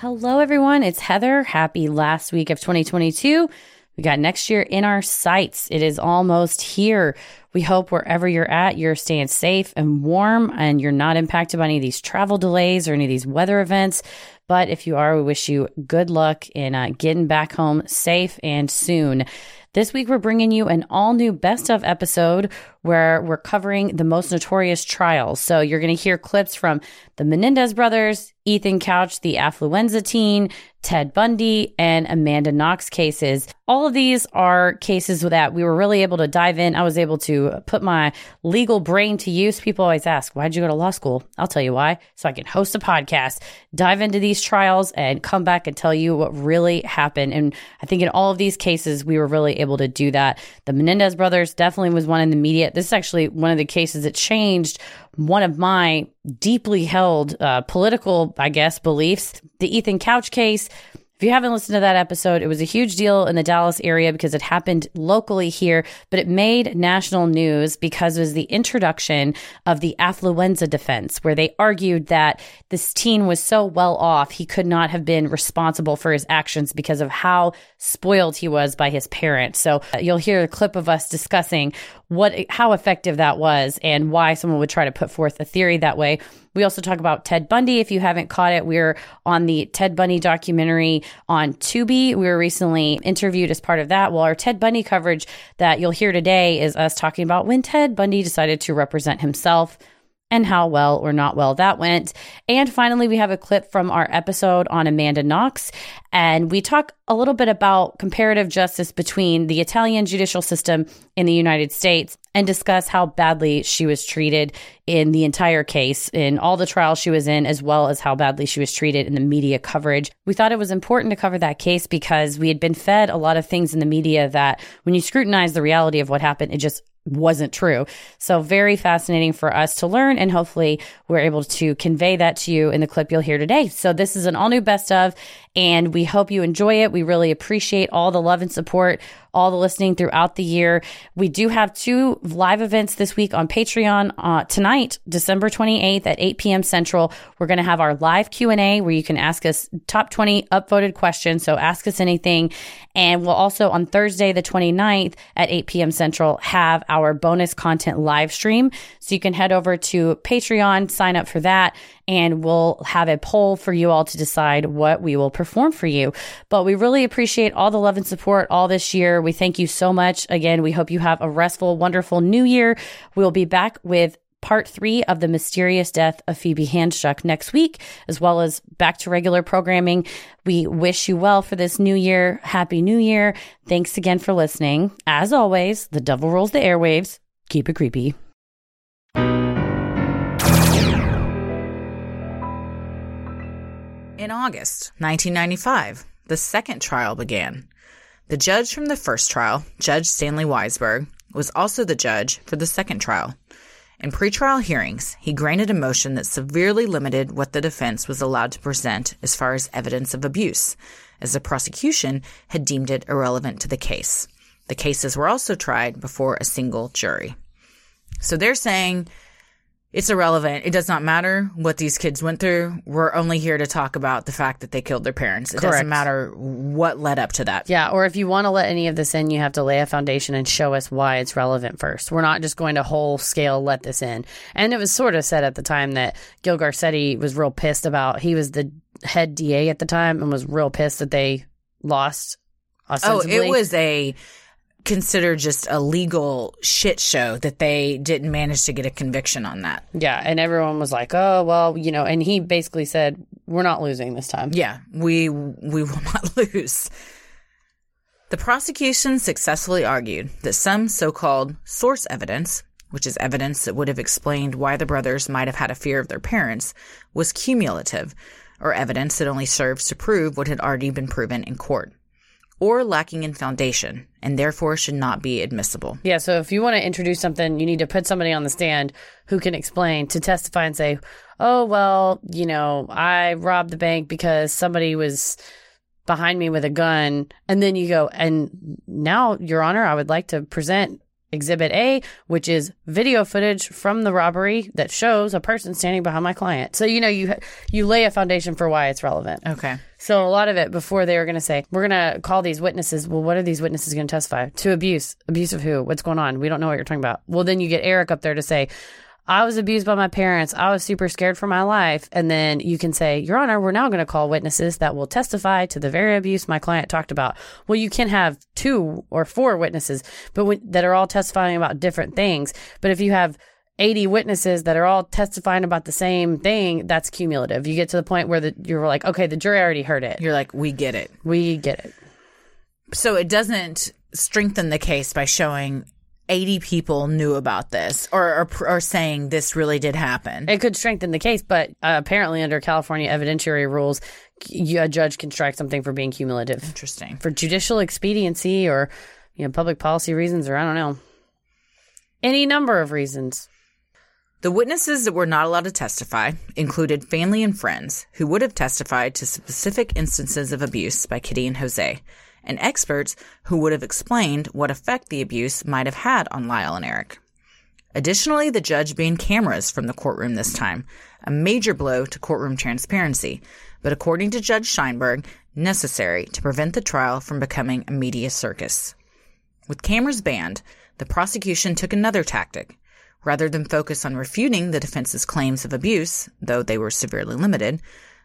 Hello, everyone. It's Heather. Happy last week of 2022. We got next year in our sights. It is almost here. We hope wherever you're at, you're staying safe and warm and you're not impacted by any of these travel delays or any of these weather events. But if you are, we wish you good luck in uh, getting back home safe and soon. This week, we're bringing you an all new best of episode where we're covering the most notorious trials. So you're going to hear clips from the Menendez brothers, Ethan Couch, the affluenza teen, Ted Bundy, and Amanda Knox cases. All of these are cases that we were really able to dive in. I was able to put my legal brain to use. People always ask, why'd you go to law school? I'll tell you why. So I can host a podcast, dive into these trials, and come back and tell you what really happened. And I think in all of these cases, we were really able to do that. The Menendez brothers definitely was one in the media. This is actually one of the cases that changed one of my deeply held uh, political, I guess, beliefs. The Ethan Couch case. If you haven't listened to that episode, it was a huge deal in the Dallas area because it happened locally here, but it made national news because it was the introduction of the affluenza defense, where they argued that this teen was so well off, he could not have been responsible for his actions because of how spoiled he was by his parents. So uh, you'll hear a clip of us discussing what how effective that was and why someone would try to put forth a theory that way. We also talk about Ted Bundy. If you haven't caught it, we're on the Ted Bundy documentary on Tubi. We were recently interviewed as part of that. Well, our Ted Bundy coverage that you'll hear today is us talking about when Ted Bundy decided to represent himself and how well or not well that went. And finally, we have a clip from our episode on Amanda Knox. And we talk a little bit about comparative justice between the Italian judicial system in the United States and discuss how badly she was treated in the entire case, in all the trials she was in, as well as how badly she was treated in the media coverage. We thought it was important to cover that case because we had been fed a lot of things in the media that when you scrutinize the reality of what happened, it just wasn't true. So, very fascinating for us to learn, and hopefully, we're able to convey that to you in the clip you'll hear today. So, this is an all new best of, and we hope you enjoy it. We really appreciate all the love and support, all the listening throughout the year. We do have two live events this week on Patreon uh, tonight, December 28th at 8 p.m. Central. We're going to have our live Q&A where you can ask us top 20 upvoted questions. So ask us anything. And we'll also on Thursday, the 29th at 8 p.m. Central have our bonus content live stream. So you can head over to Patreon, sign up for that and we'll have a poll for you all to decide what we will perform for you. But we really appreciate all the love and support all this year. We thank you so much. Again, we hope you have a restful, wonderful new year. We'll be back with part three of the mysterious death of Phoebe Handsjuk next week, as well as back to regular programming. We wish you well for this new year. Happy New Year. Thanks again for listening. As always, the devil rolls the airwaves. Keep it creepy. In August 1995, the second trial began. The judge from the first trial, Judge Stanley Weisberg, was also the judge for the second trial. In pretrial hearings, he granted a motion that severely limited what the defense was allowed to present as far as evidence of abuse, as the prosecution had deemed it irrelevant to the case. The cases were also tried before a single jury. So they're saying it's irrelevant. It does not matter what these kids went through. We're only here to talk about the fact that they killed their parents. It Correct. doesn't matter what led up to that. Yeah, or if you want to let any of this in, you have to lay a foundation and show us why it's relevant first. We're not just going to whole scale let this in. And it was sort of said at the time that Gil Garcetti was real pissed about. He was the head DA at the time and was real pissed that they lost. Oh, it was a considered just a legal shit show that they didn't manage to get a conviction on that. Yeah, and everyone was like, "Oh, well, you know," and he basically said, "We're not losing this time." Yeah, we we will not lose. The prosecution successfully argued that some so-called source evidence, which is evidence that would have explained why the brothers might have had a fear of their parents, was cumulative, or evidence that only serves to prove what had already been proven in court, or lacking in foundation, and therefore should not be admissible. Yeah, so if you want to introduce something, you need to put somebody on the stand who can explain to testify and say, "Oh, well, you know, I robbed the bank because somebody was behind me with a gun." And then you go, "And now, your honor, I would like to present Exhibit A, which is video footage from the robbery that shows a person standing behind my client." So, you know, you you lay a foundation for why it's relevant. Okay. So a lot of it before they were going to say, we're going to call these witnesses. Well, what are these witnesses going to testify to? Abuse. Abuse of who? What's going on? We don't know what you're talking about. Well, then you get Eric up there to say, I was abused by my parents. I was super scared for my life. And then you can say, Your Honor, we're now going to call witnesses that will testify to the very abuse my client talked about. Well, you can have two or four witnesses, but when, that are all testifying about different things. But if you have 80 witnesses that are all testifying about the same thing, that's cumulative. You get to the point where the, you're like, okay, the jury already heard it. You're like, we get it. We get it. So it doesn't strengthen the case by showing 80 people knew about this or, or, or saying this really did happen. It could strengthen the case, but uh, apparently, under California evidentiary rules, you, a judge can strike something for being cumulative Interesting. for judicial expediency or you know public policy reasons or I don't know any number of reasons. The witnesses that were not allowed to testify included family and friends who would have testified to specific instances of abuse by Kitty and Jose, and experts who would have explained what effect the abuse might have had on Lyle and Eric. Additionally, the judge banned cameras from the courtroom this time, a major blow to courtroom transparency, but according to Judge Scheinberg, necessary to prevent the trial from becoming a media circus. With cameras banned, the prosecution took another tactic. Rather than focus on refuting the defense's claims of abuse, though they were severely limited,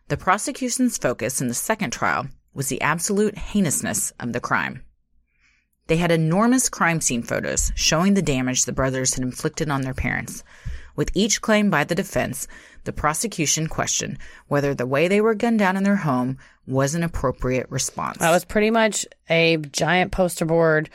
the prosecution's focus in the second trial was the absolute heinousness of the crime. They had enormous crime scene photos showing the damage the brothers had inflicted on their parents. With each claim by the defense, the prosecution questioned whether the way they were gunned down in their home was an appropriate response That was pretty much a giant poster board,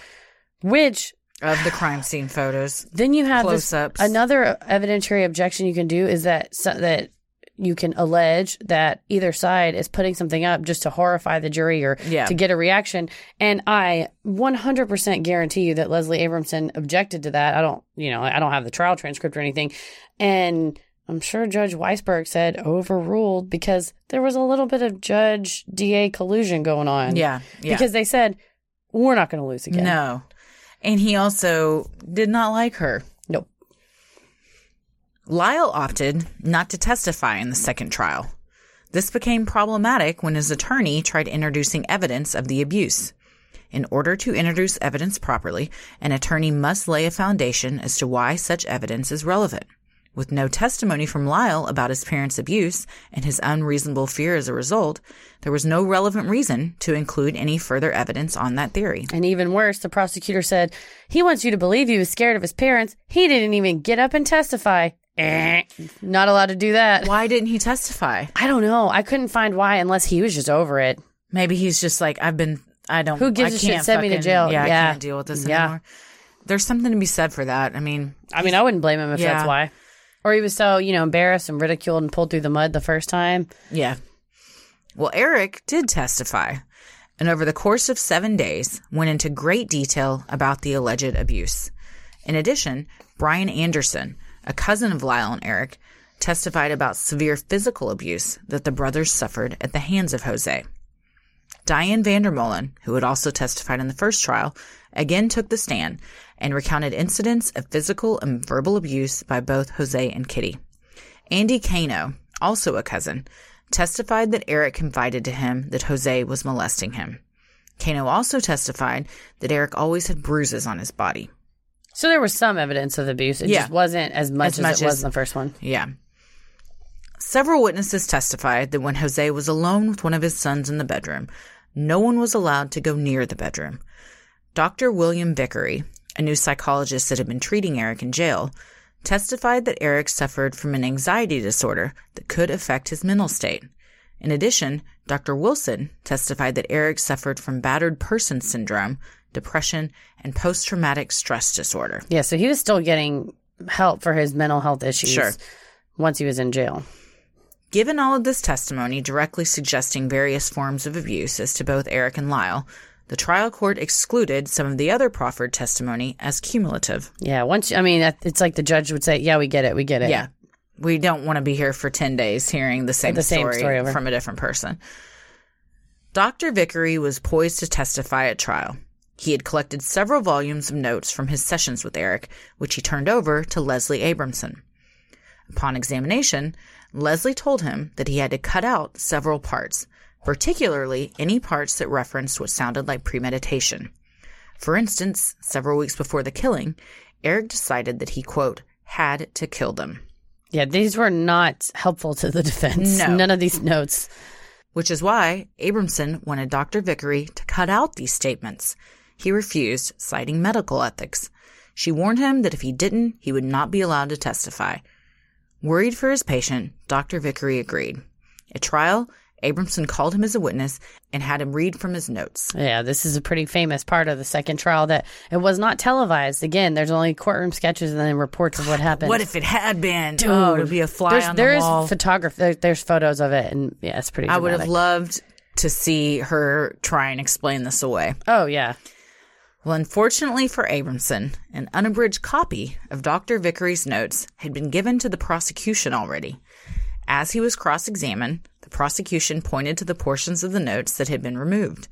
which of the crime scene photos. then you have this, another evidentiary objection you can do is that so, that you can allege that either side is putting something up just to horrify the jury or Yeah. to get a reaction. And I 100% guarantee you that Leslie Abramson objected to that. I don't, you know, I don't have the trial transcript or anything. And I'm sure Judge Weisberg said overruled because there was a little bit of Judge DA collusion going on. Yeah, yeah. Because they said, we're not going to lose again. No. And he also did not like her. Nope. Lyle opted not to testify in the second trial. This became problematic when his attorney tried introducing evidence of the abuse. In order to introduce evidence properly, an attorney must lay a foundation as to why such evidence is relevant. With no testimony from Lyle about his parents' abuse and his unreasonable fear as a result, there was no relevant reason to include any further evidence on that theory. And even worse, the prosecutor said, he wants you to believe he was scared of his parents. He didn't even get up and testify. Eh, not allowed to do that. Why didn't he testify? I don't know. I couldn't find why unless he was just over it. Maybe he's just like, I've been, I don't, Who gives I a shit? Send me to jail. Yeah, Yeah. I can't deal with this Yeah. anymore. There's something to be said for that. I mean, I mean, I wouldn't blame him if Yeah. that's why. Or he was so, you know, embarrassed and ridiculed and pulled through the mud the first time. yeah. Well, Eric did testify, and over the course of seven days, went into great detail about the alleged abuse. In addition, Brian Anderson, a cousin of Lyle and Eric, testified about severe physical abuse that the brothers suffered at the hands of Jose. Diane Vandermolen, who had also testified in the first trial, again took the stand and recounted incidents of physical and verbal abuse by both Jose and Kitty. Andy Cano, also a cousin, testified that Eric confided to him that Jose was molesting him. Cano also testified that Eric always had bruises on his body. So there was some evidence of abuse. It Yeah. just wasn't as much As as, much it was as- in the first one. Yeah. Several witnesses testified that when Jose was alone with one of his sons in the bedroom, no one was allowed to go near the bedroom. Dr. William Vicary, a new psychologist that had been treating Eric in jail, testified that Eric suffered from an anxiety disorder that could affect his mental state. In addition, Dr. Wilson testified that Eric suffered from battered person syndrome, depression, and post traumatic stress disorder. Yeah, so he was still getting help for his mental health issues Sure. once he was in jail. Given all of this testimony directly suggesting various forms of abuse as to both Eric and Lyle, the trial court excluded some of the other proffered testimony as cumulative. Yeah, once I mean, it's like the judge would say, "Yeah, we get it, we get it." Yeah. We don't want to be here for 10 days hearing the same, The same story, story from a different person. Dr. Vicary was poised to testify at trial. He had collected several volumes of notes from his sessions with Eric, which he turned over to Leslie Abramson. Upon examination, Leslie told him that he had to cut out several parts, particularly any parts that referenced what sounded like premeditation. For instance, several weeks before the killing, Eric decided that he, quote, had to kill them. Yeah, these were not helpful to the defense. No. None of these notes. which is why Abramson wanted Dr. Vicary to cut out these statements. He refused, citing medical ethics. She warned him that if he didn't, he would not be allowed to testify. Worried for his patient, Dr. Vicary agreed. At trial, Abramson called him as a witness and had him read from his notes. Yeah, this is a pretty famous part of the second trial that it was not televised. Again, there's only courtroom sketches and then reports of what happened. What if it had been? Dude, oh, to be a fly there's, on the is wall. photography. There, there's photos of it, and yeah, it's pretty. I would have loved to see her try and explain this away. Oh yeah, Well, unfortunately for Abramson, an unabridged copy of Dr. Vicary's notes had been given to the prosecution already. As he was cross examined, prosecution pointed to the portions of the notes that had been removed.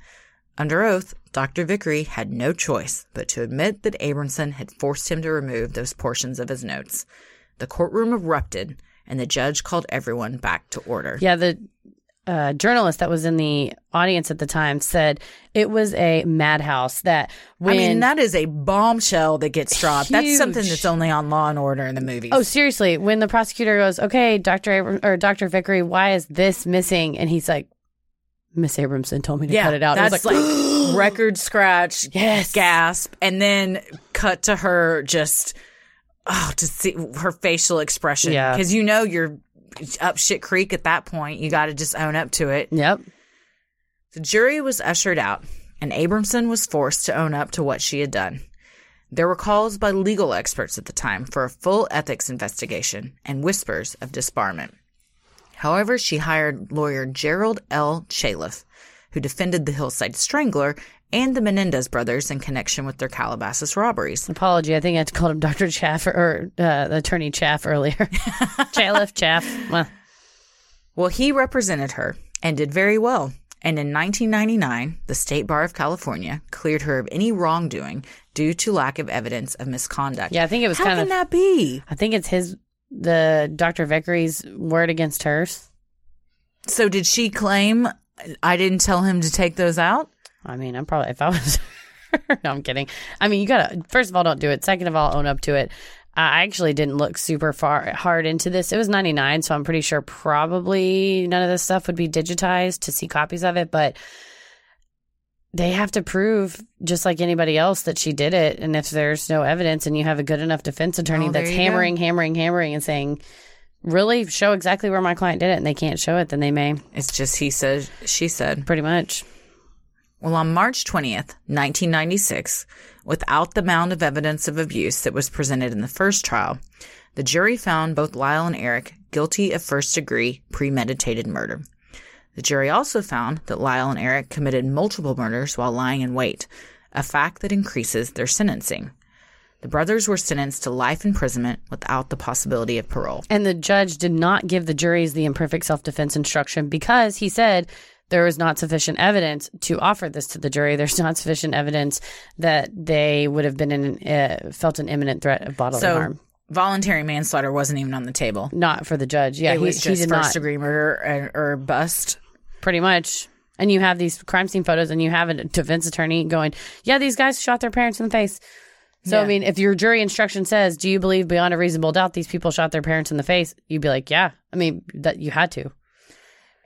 Under oath, Dr. Vicary had no choice but to admit that Abramson had forced him to remove those portions of his notes. The courtroom erupted, and the judge called everyone back to order. yeah. The uh, journalist that was in the audience at the time said it was a madhouse. That when I mean, that is a bombshell that gets dropped. That's something that's only on Law and Order in the movies. Oh, seriously, when the prosecutor goes, "Okay, Doctor Abram- or Doctor Vicary, why is this missing?" and he's like, "Miss Abramson told me to cut it out." It That's was like, record scratch, Yes. gasp, and then cut to her just oh to see her facial expression. Yeah. because you know you're up shit creek at that point. You got to just own up to it. "Yep, The jury was ushered out, and Abramson was forced to own up to what she had done. There were calls by legal experts at the time for a full ethics investigation and whispers of disbarment. However, she hired lawyer Gerald L. Chaleff, who defended the Hillside Strangler and the Menendez brothers in connection with their Calabasas robberies. apology. I think I called him Doctor Chaff or uh, Attorney Chaff earlier. Chaleff Chaff. Well, Well, he represented her and did very well. And in 1999, the State Bar of California cleared her of any wrongdoing due to lack of evidence of misconduct. yeah, I think it was How kind can of. that be? I think it's his the Doctor Vicary's word against hers. So did she claim I didn't tell him to take those out? I mean, I'm probably if I was. no, I'm kidding. I mean, you gotta first of all don't do it. Second of all, own up to it. I actually didn't look super far hard into this. It was 99, so I'm pretty sure probably none of this stuff would be digitized to see copies of it, but they have to prove just like anybody else that she did it and if there's no evidence and you have a good enough defense attorney Oh, that's you go. hammering hammering hammering and saying really show exactly where my client did it and they can't show it then they may It's just he said, she said. pretty much Well, on March 20th, 1996, without the mound of evidence of abuse that was presented in the first trial, the jury found both Lyle and Eric guilty of first degree premeditated murder. The jury also found that Lyle and Eric committed multiple murders while lying in wait, a fact that increases their sentencing. The brothers were sentenced to life imprisonment without the possibility of parole. And the judge did not give the juries the imperfect self defense instruction because he said there is not sufficient evidence to offer this to the jury. There's not sufficient evidence that they would have been in uh, felt an imminent threat of bodily So harm. voluntary manslaughter wasn't even on the table. Not for the judge. Yeah, it he, was he just did first not. degree murder or, or bust. Pretty much. And you have these crime scene photos, and you have a defense attorney going, "Yeah, these guys shot their parents in the face." So I mean, if your jury instruction says, "Do you believe beyond a reasonable doubt these people shot their parents in the face?" You'd be like, "Yeah." I mean, that you had to.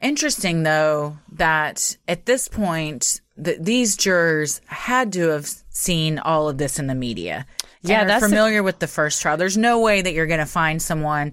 Interesting, though, that at this point, that these jurors had to have seen all of this in the media. Yeah, and are that's the- familiar with the first trial. There's no way that you're going to find someone,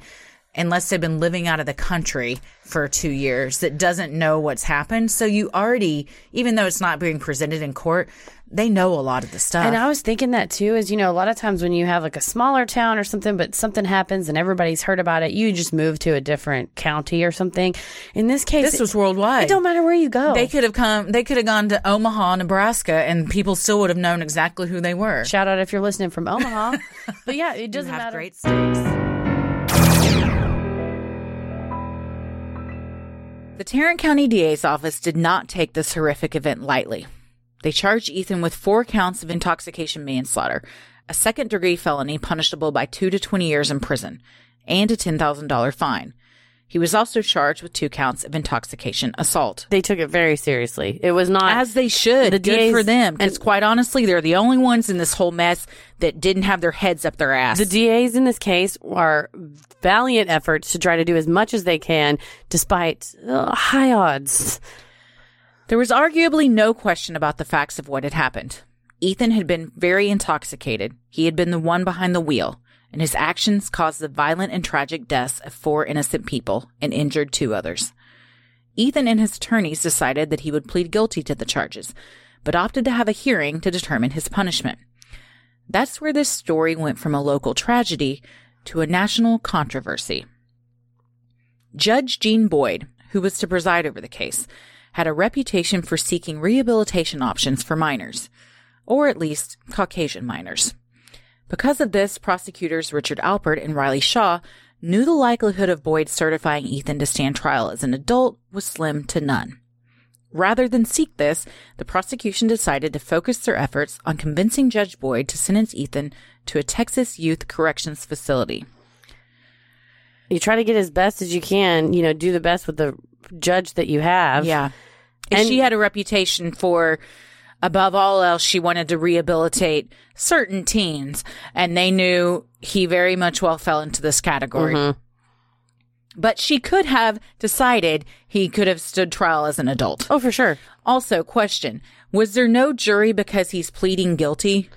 unless they've been living out of the country for two years, that doesn't know what's happened. So you already, even though it's not being presented in court, they know a lot of the stuff. And I was thinking that too is, you know, a lot of times when you have like a smaller town or something, but something happens and everybody's heard about it, you just move to a different county or something. In this case, this was worldwide. it don't matter where you go. They could have come. They could have gone to Omaha, Nebraska, and people still would have known exactly who they were. Shout out if you're listening from Omaha. but yeah, it doesn't have matter. great stakes. The Tarrant County DA's office did not take this horrific event lightly. They charged Ethan with four counts of intoxication manslaughter, a second degree felony punishable by two to 20 years in prison, and a $10,000 fine. He was also charged with two counts of intoxication assault. They took it very seriously. It was not As they should. The Good DAs for them. Because and- quite honestly, they're the only ones in this whole mess that didn't have their heads up their ass. The DAs in this case are valiant efforts to try to do as much as they can despite uh, high odds. There was arguably no question about the facts of what had happened. Ethan had been very intoxicated. He had been the one behind the wheel, and his actions caused the violent and tragic deaths of four innocent people and injured two others. Ethan and his attorneys decided that he would plead guilty to the charges, but opted to have a hearing to determine his punishment. That's where this story went from a local tragedy to a national controversy. Judge Jean Boyd, who was to preside over the case, had a reputation for seeking rehabilitation options for minors, or at least Caucasian minors. Because of this, prosecutors Richard Alpert and Riley Shaw knew the likelihood of Boyd certifying Ethan to stand trial as an adult was slim to none. Rather than seek this, the prosecution decided to focus their efforts on convincing Judge Boyd to sentence Ethan to a Texas Youth Corrections facility. You try to get as best as you can, you know, do the best with the judge that you have. Yeah. And she had a reputation for, above all else, she wanted to rehabilitate certain teens, and they knew he very much well fell into this category. Mm-hmm. But she could have decided he could have stood trial as an adult. Oh, for sure. Also, question Was there no jury because he's pleading guilty?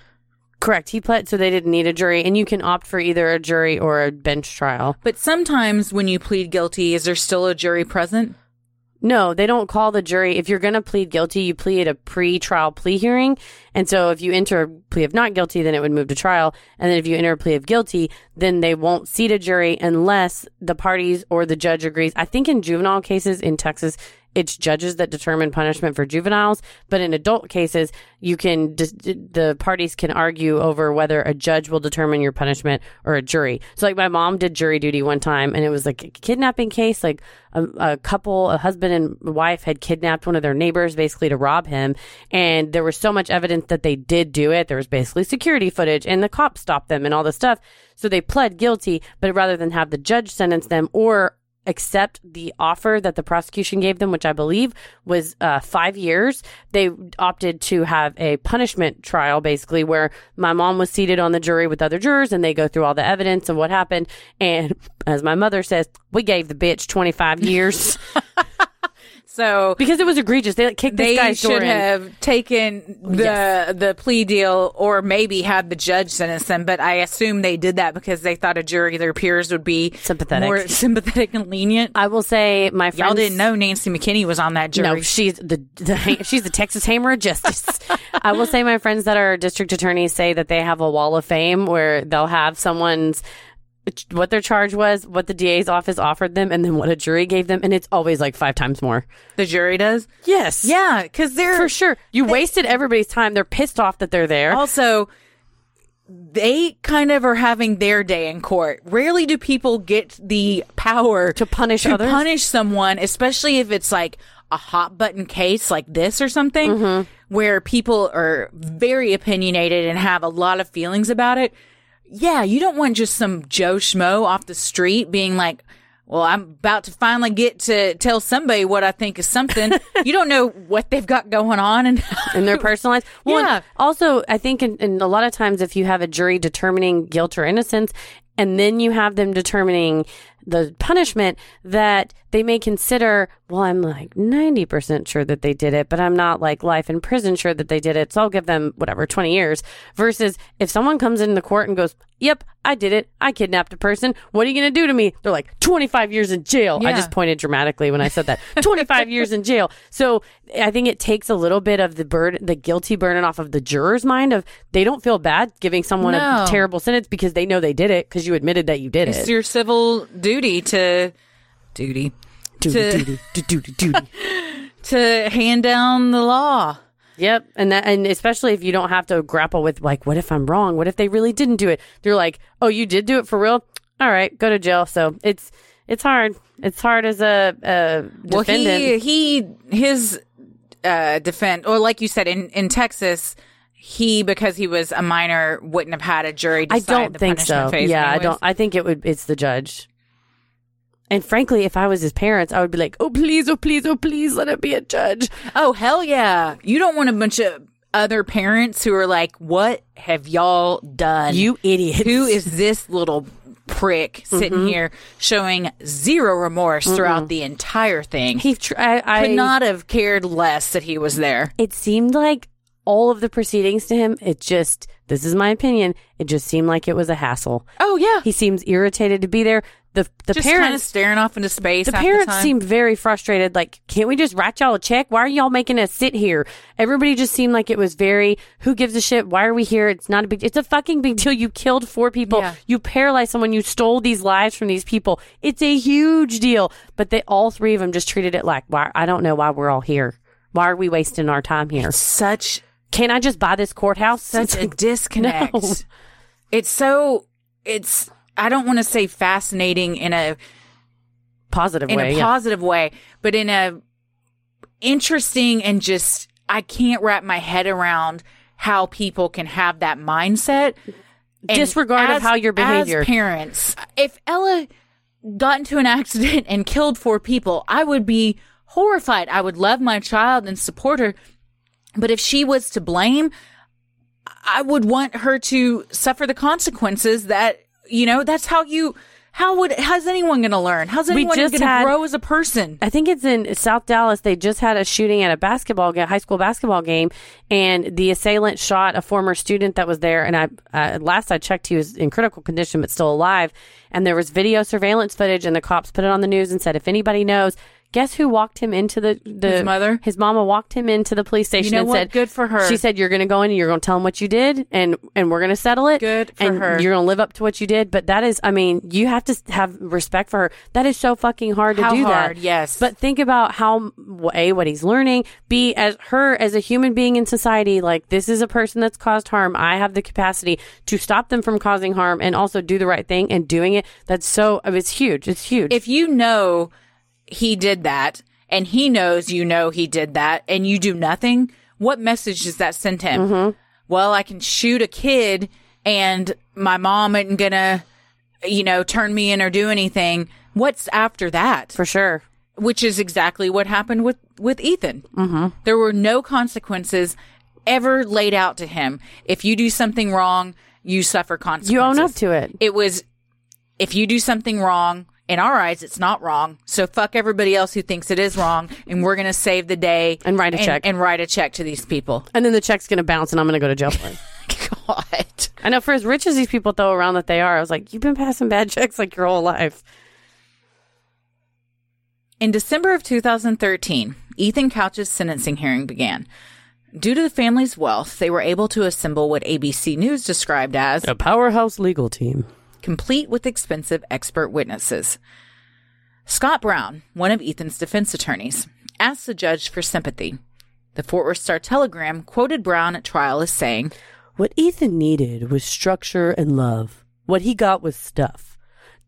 Correct. He pled, so they didn't need a jury, and you can opt for either a jury or a bench trial. But sometimes when you plead guilty, is there still a jury present? No, they don't call the jury. If you're going to plead guilty, you plead a pre-trial plea hearing. And so if you enter a plea of not guilty, then it would move to trial. And then if you enter a plea of guilty, then they won't seat a jury unless the parties or the judge agrees. I think in juvenile cases in Texas, it's judges that determine punishment for juveniles. But in adult cases, you can, the parties can argue over whether a judge will determine your punishment or a jury. So like my mom did jury duty one time and it was like a kidnapping case. Like a, a couple, a husband and wife had kidnapped one of their neighbors basically to rob him. And there was so much evidence that they did do it. There was basically security footage and the cops stopped them and all this stuff. So they pled guilty, but rather than have the judge sentence them or accept the offer that the prosecution gave them, which I believe was uh, five years. They opted to have a punishment trial, basically, where my mom was seated on the jury with other jurors and they go through all the evidence of what happened. And as my mother says, we gave the bitch 25 years So because it was egregious. They like, kicked this they guy's door should in. have taken the Yes. the plea deal or maybe had the judge sentence them but i assume they did that because they thought a jury their peers would be Sympathetic. more sympathetic and lenient I will say my friends y'all didn't know nancy mckinney was on that jury No, she's the, the she's the Texas Hammer of Justice. I will say my friends that are district attorneys say that they have a wall of fame where they'll have someone's what their charge was, what the DA's office offered them, and then what a jury gave them, and it's always like five times more. the jury does Yes, yeah because they're for sure. You wasted everybody's time. They're pissed off that they're there. also they kind of are having their day in court. Rarely do people get the power To punish to others? punish someone, especially if it's like a hot button case like this or something, Mm-hmm. where people are very opinionated and have a lot of feelings about it. Yeah, you don't want just some Joe Schmo off the street being like, well, I'm about to finally get to tell somebody what I think is something. you don't know what they've got going on and in their personal lives. Well, Yeah. Also, I think in, in a lot of times, if you have a jury determining guilt or innocence, and then you have them determining the punishment, that they may consider, well, I'm like 90% sure that they did it, but I'm not like life in prison sure that they did it. So I'll give them whatever, 20 years. Versus if someone comes in the court and goes, yep, I did it. I kidnapped a person. What are you going to do to me? They're like, 25 years in jail. I just pointed dramatically when I said that. 25 years in jail. So I think it takes a little bit of the burden, the guilty burden off of the juror's mind of they don't feel bad giving someone No. a terrible sentence because they know they did it because you admitted that you did it's it. your civil duty to duty Duty, to- duty, duty, duty. to hand down the law. Yep, and that, and especially if you don't have to grapple with like, what if I'm wrong? What if they really didn't do it? They're like, oh, you did do it for real. All right, go to jail. So it's it's hard. It's hard as a, a Well, he he his uh defense or like you said in in Texas he because he was a minor wouldn't have had a jury I don't the think punishment so. phase Yeah, I don't. I think it would. It's the judge. And frankly, if I was his parents, I would be like, "Oh please, oh please, oh please, let it be a judge." Oh hell yeah! You don't want a bunch of other parents who are like, "What have y'all done? You idiots! Who is this little prick sitting Mm-hmm. here showing zero remorse throughout the entire thing? he? Tr- I, I could not have cared less that he was there. It seemed like all of the proceedings to him. It just. This is my opinion. It just seemed like it was a hassle. Oh yeah, He seems irritated to be there. The the just kind of parents. staring off into space. the parents time. seem very frustrated. Like, can't we just write y'all a check? Why are y'all making us sit here? Everybody just seemed like it was very, who gives a shit? Why are we here? It's not a big, it's a fucking big deal. You killed four people. Yeah. You paralyzed someone. You stole these lives from these people. It's a huge deal. But they, all three of them just treated it like, why, I don't know why we're all here. Why are we wasting our time here? such Can I just buy this courthouse? such a disconnect. No. It's so it's I don't want to say fascinating in a positive in way. a yeah. positive way, but in a interesting and just I can't wrap my head around how people can have that mindset. And Disregard of how your behavior- As parents, if Ella got into an accident and killed four people, I would be horrified. I would love my child and support her. But if she was to blame, I would want her to suffer the consequences that, you know, that's how you, how would, how's anyone going to learn? How's anyone going to grow as a person? I think it's in South Dallas. They just had a shooting at a basketball game, high school basketball game, and the assailant shot a former student that was there. And I, uh, last I checked, he was in critical condition but still alive. And there was video surveillance footage, and the cops put it on the news and said, if anybody knows. Guess who walked him into the, the His mother? His mama walked him into the police station know and what? said, Good for her. She said, "You're going to go in and you're going to tell him what you did, and and we're going to settle it. Good for and her. You're going to live up to what you did." But that is, I mean, you have to have respect for her. That is so fucking hard to How do hard, that. yes. But think about how a what he's learning. B as her as a human being in society. Like this is a person that's caused harm. I have the capacity to stop them from causing harm and also do the right thing and doing it. That's so. It's huge. It's huge. If you know he did that and he knows you know he did that and you do nothing, what message does that send him? Mm-hmm. Well, I can shoot a kid and my mom isn't gonna, you know, turn me in or do anything. What's after that? for sure. which is exactly what happened with with Ethan. Mm-hmm. There were no consequences ever laid out to him. If you do something wrong, you suffer consequences. You own up to it. It was if you do something wrong. In our eyes, it's not wrong. So fuck everybody else who thinks it is wrong, and we're gonna save the day And write a check. and write a check to these people. And then the check's going to bounce, and I'm going to go to jail for it. God. I know for as rich as these people throw around that they are, I was like, you've been passing bad checks like your whole life. In December of 2013, Ethan Couch's sentencing hearing began. Due to the family's wealth, they were able to assemble what ABC News described as A powerhouse legal team. Complete with expensive expert witnesses. Scott Brown, one of Ethan's defense attorneys, asked the judge for sympathy. The Fort Worth Star Telegram quoted Brown at trial as saying, What Ethan needed was structure and love. What he got was stuff.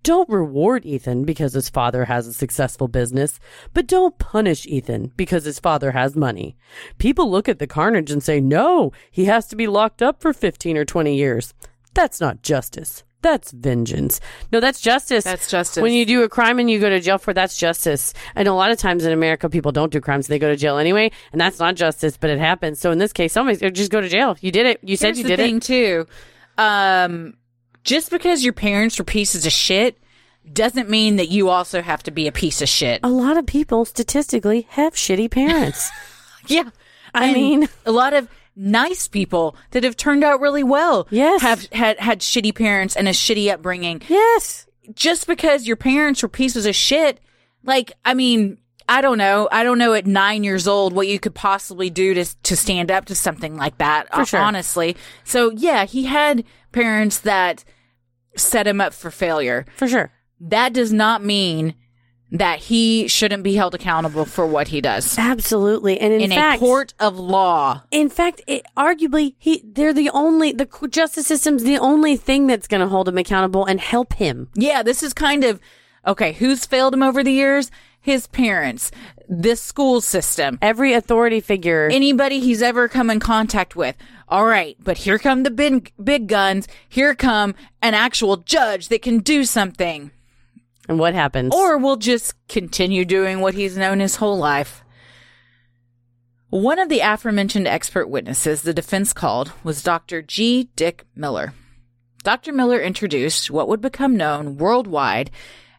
Don't reward Ethan because his father has a successful business, but don't punish Ethan because his father has money. People look at the carnage and say, no, he has to be locked up for 15 or 20 years. That's not justice. That's vengeance. No, that's justice. That's justice. When you do a crime and you go to jail for that's justice. And a lot of times in America people don't do crimes, they go to jail anyway, and that's not justice, but it happens. So in this case, somebody's just go to jail. You did it. You said Here's you the did thing it. too. Um, just because your parents were pieces of shit doesn't mean that you also have to be a piece of shit. A lot of people statistically have shitty parents. Yeah. I And mean- a lot of nice people that have turned out really well. Yes. Have had had shitty parents and a shitty upbringing. yes. Just because your parents were pieces of shit, like I mean, I don't know. I don't know at nine years old what you could possibly do to to stand up to something like that. For sure. Honestly. So yeah, he had parents that set him up for failure. For sure. That does not mean that he shouldn't be held accountable for what he does Absolutely. And in, in fact, a court of law. in fact, it, arguably, he they're the only the justice system's the only thing that's going to hold him accountable and help him. Yeah, this is kind of okay. Who's failed him over the years? His parents, this school system, Every authority figure. anybody he's ever come in contact with. All right, but here come the big big guns. Here come an actual judge that can do something. And what happens? Or we'll just continue doing what he's known his whole life. One of the aforementioned expert witnesses the defense called was Dr. G. Dick Miller. Dr. Miller introduced what would become known worldwide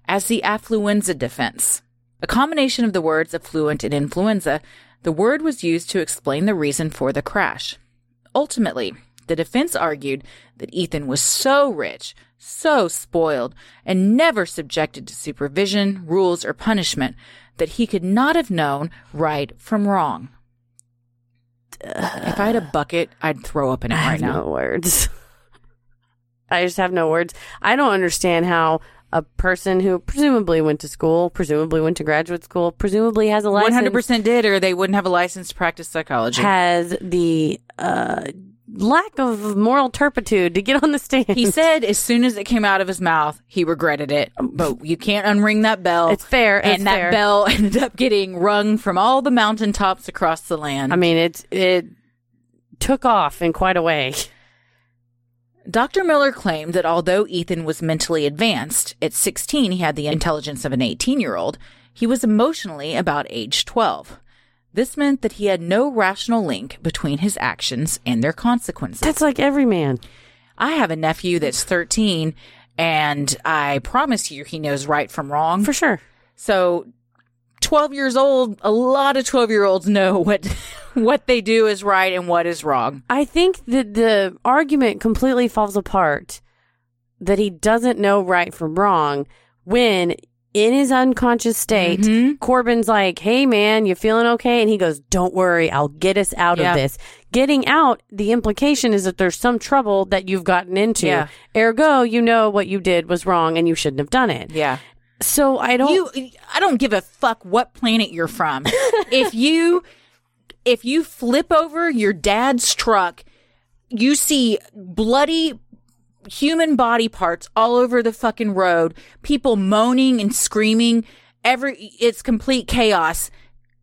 as the affluenza defense. A combination of the words affluent and influenza, the word was used to explain the reason for the crash. Ultimately, the defense argued that Ethan was so rich, so spoiled, and never subjected to supervision, rules, or punishment that he could not have known right from wrong. If I had a bucket, I'd throw up in it I right have now. no words. I just have no words. I don't understand how a person who presumably went to school, presumably went to graduate school, presumably has a license, hundred percent did, or they wouldn't have a license to practice psychology. has the uh, lack of moral turpitude to get on the stand. He said as soon as it came out of his mouth, he regretted it. But you can't unring that bell. It's fair, And it's that fair. bell ended up getting rung from all the mountaintops across the land. I mean, it it took off in quite a way. Dr. Miller claimed that although Ethan was mentally advanced, at 16 he had the intelligence of an 18 year old, he was emotionally about age 12. This meant that he had no rational link between his actions and their consequences. That's like every man. I have a nephew that's 13, and I promise you he knows right from wrong. For sure. So, 12 years old, a lot of 12 year olds know what what they do is right and what is wrong. I think that the argument completely falls apart that he doesn't know right from wrong when in his unconscious state, Mm-hmm. Corbin's like, Hey man, you feeling okay? And he goes, Don't worry, I'll get us out Yeah. of this. Getting out, the implication is that there's some trouble that you've gotten into. Yeah. Ergo, you know what you did was wrong and you shouldn't have done it. Yeah. So I don't You I don't give a fuck what planet you're from. if you if you flip over your dad's truck, you see bloody human body parts all over the fucking road, people moaning and screaming, every it's complete chaos.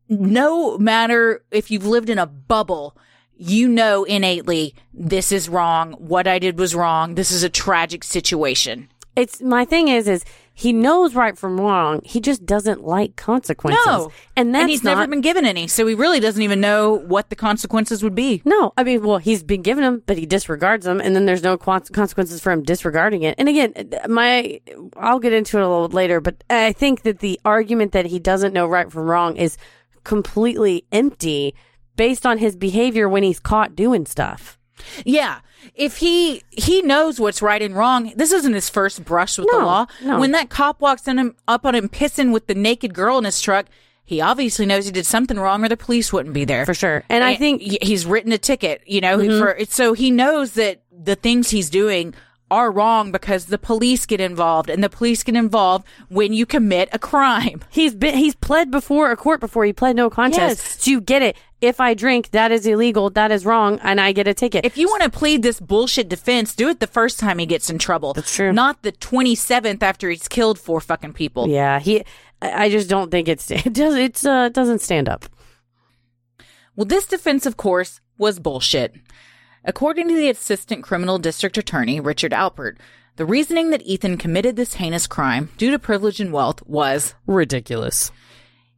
No matter if you've lived in a bubble, you know innately this is wrong, what I did was wrong, this is a tragic situation. It's my thing is is he knows right from wrong. He just doesn't like consequences. No. And that's he's not never been given any, so he really doesn't even know what the consequences would be. No, I mean, well, he's been given them, but he disregards them, and then there's no consequences for him disregarding it. And again, my I'll get into it a little later, but I think that the argument that he doesn't know right from wrong is completely empty based on his behavior when he's caught doing stuff. Yeah. If he he knows what's right and wrong, this isn't his first brush with the law. no. When that cop walks in him up on him pissing with the naked girl in his truck, he obviously knows he did something wrong or the police wouldn't be there. For sure. And I think- he's written a ticket, you know, mm-hmm. for so he knows that the things he's doing are wrong because the police get involved and the police get involved when you commit a crime. He's been he's pled before a court before he pled no contest. Yes. So you get it. If I drink, that is illegal, that is wrong, and I get a ticket. If you want to plead this bullshit defense, do it the first time he gets in trouble. That's true. Not the 27th after he's killed four fucking people. yeah, he I just don't think it's it does it's uh doesn't stand up. Well, this defense, of course, was bullshit. According to the assistant criminal district attorney, Richard Alpert, the reasoning that Ethan committed this heinous crime due to privilege and wealth was Ridiculous.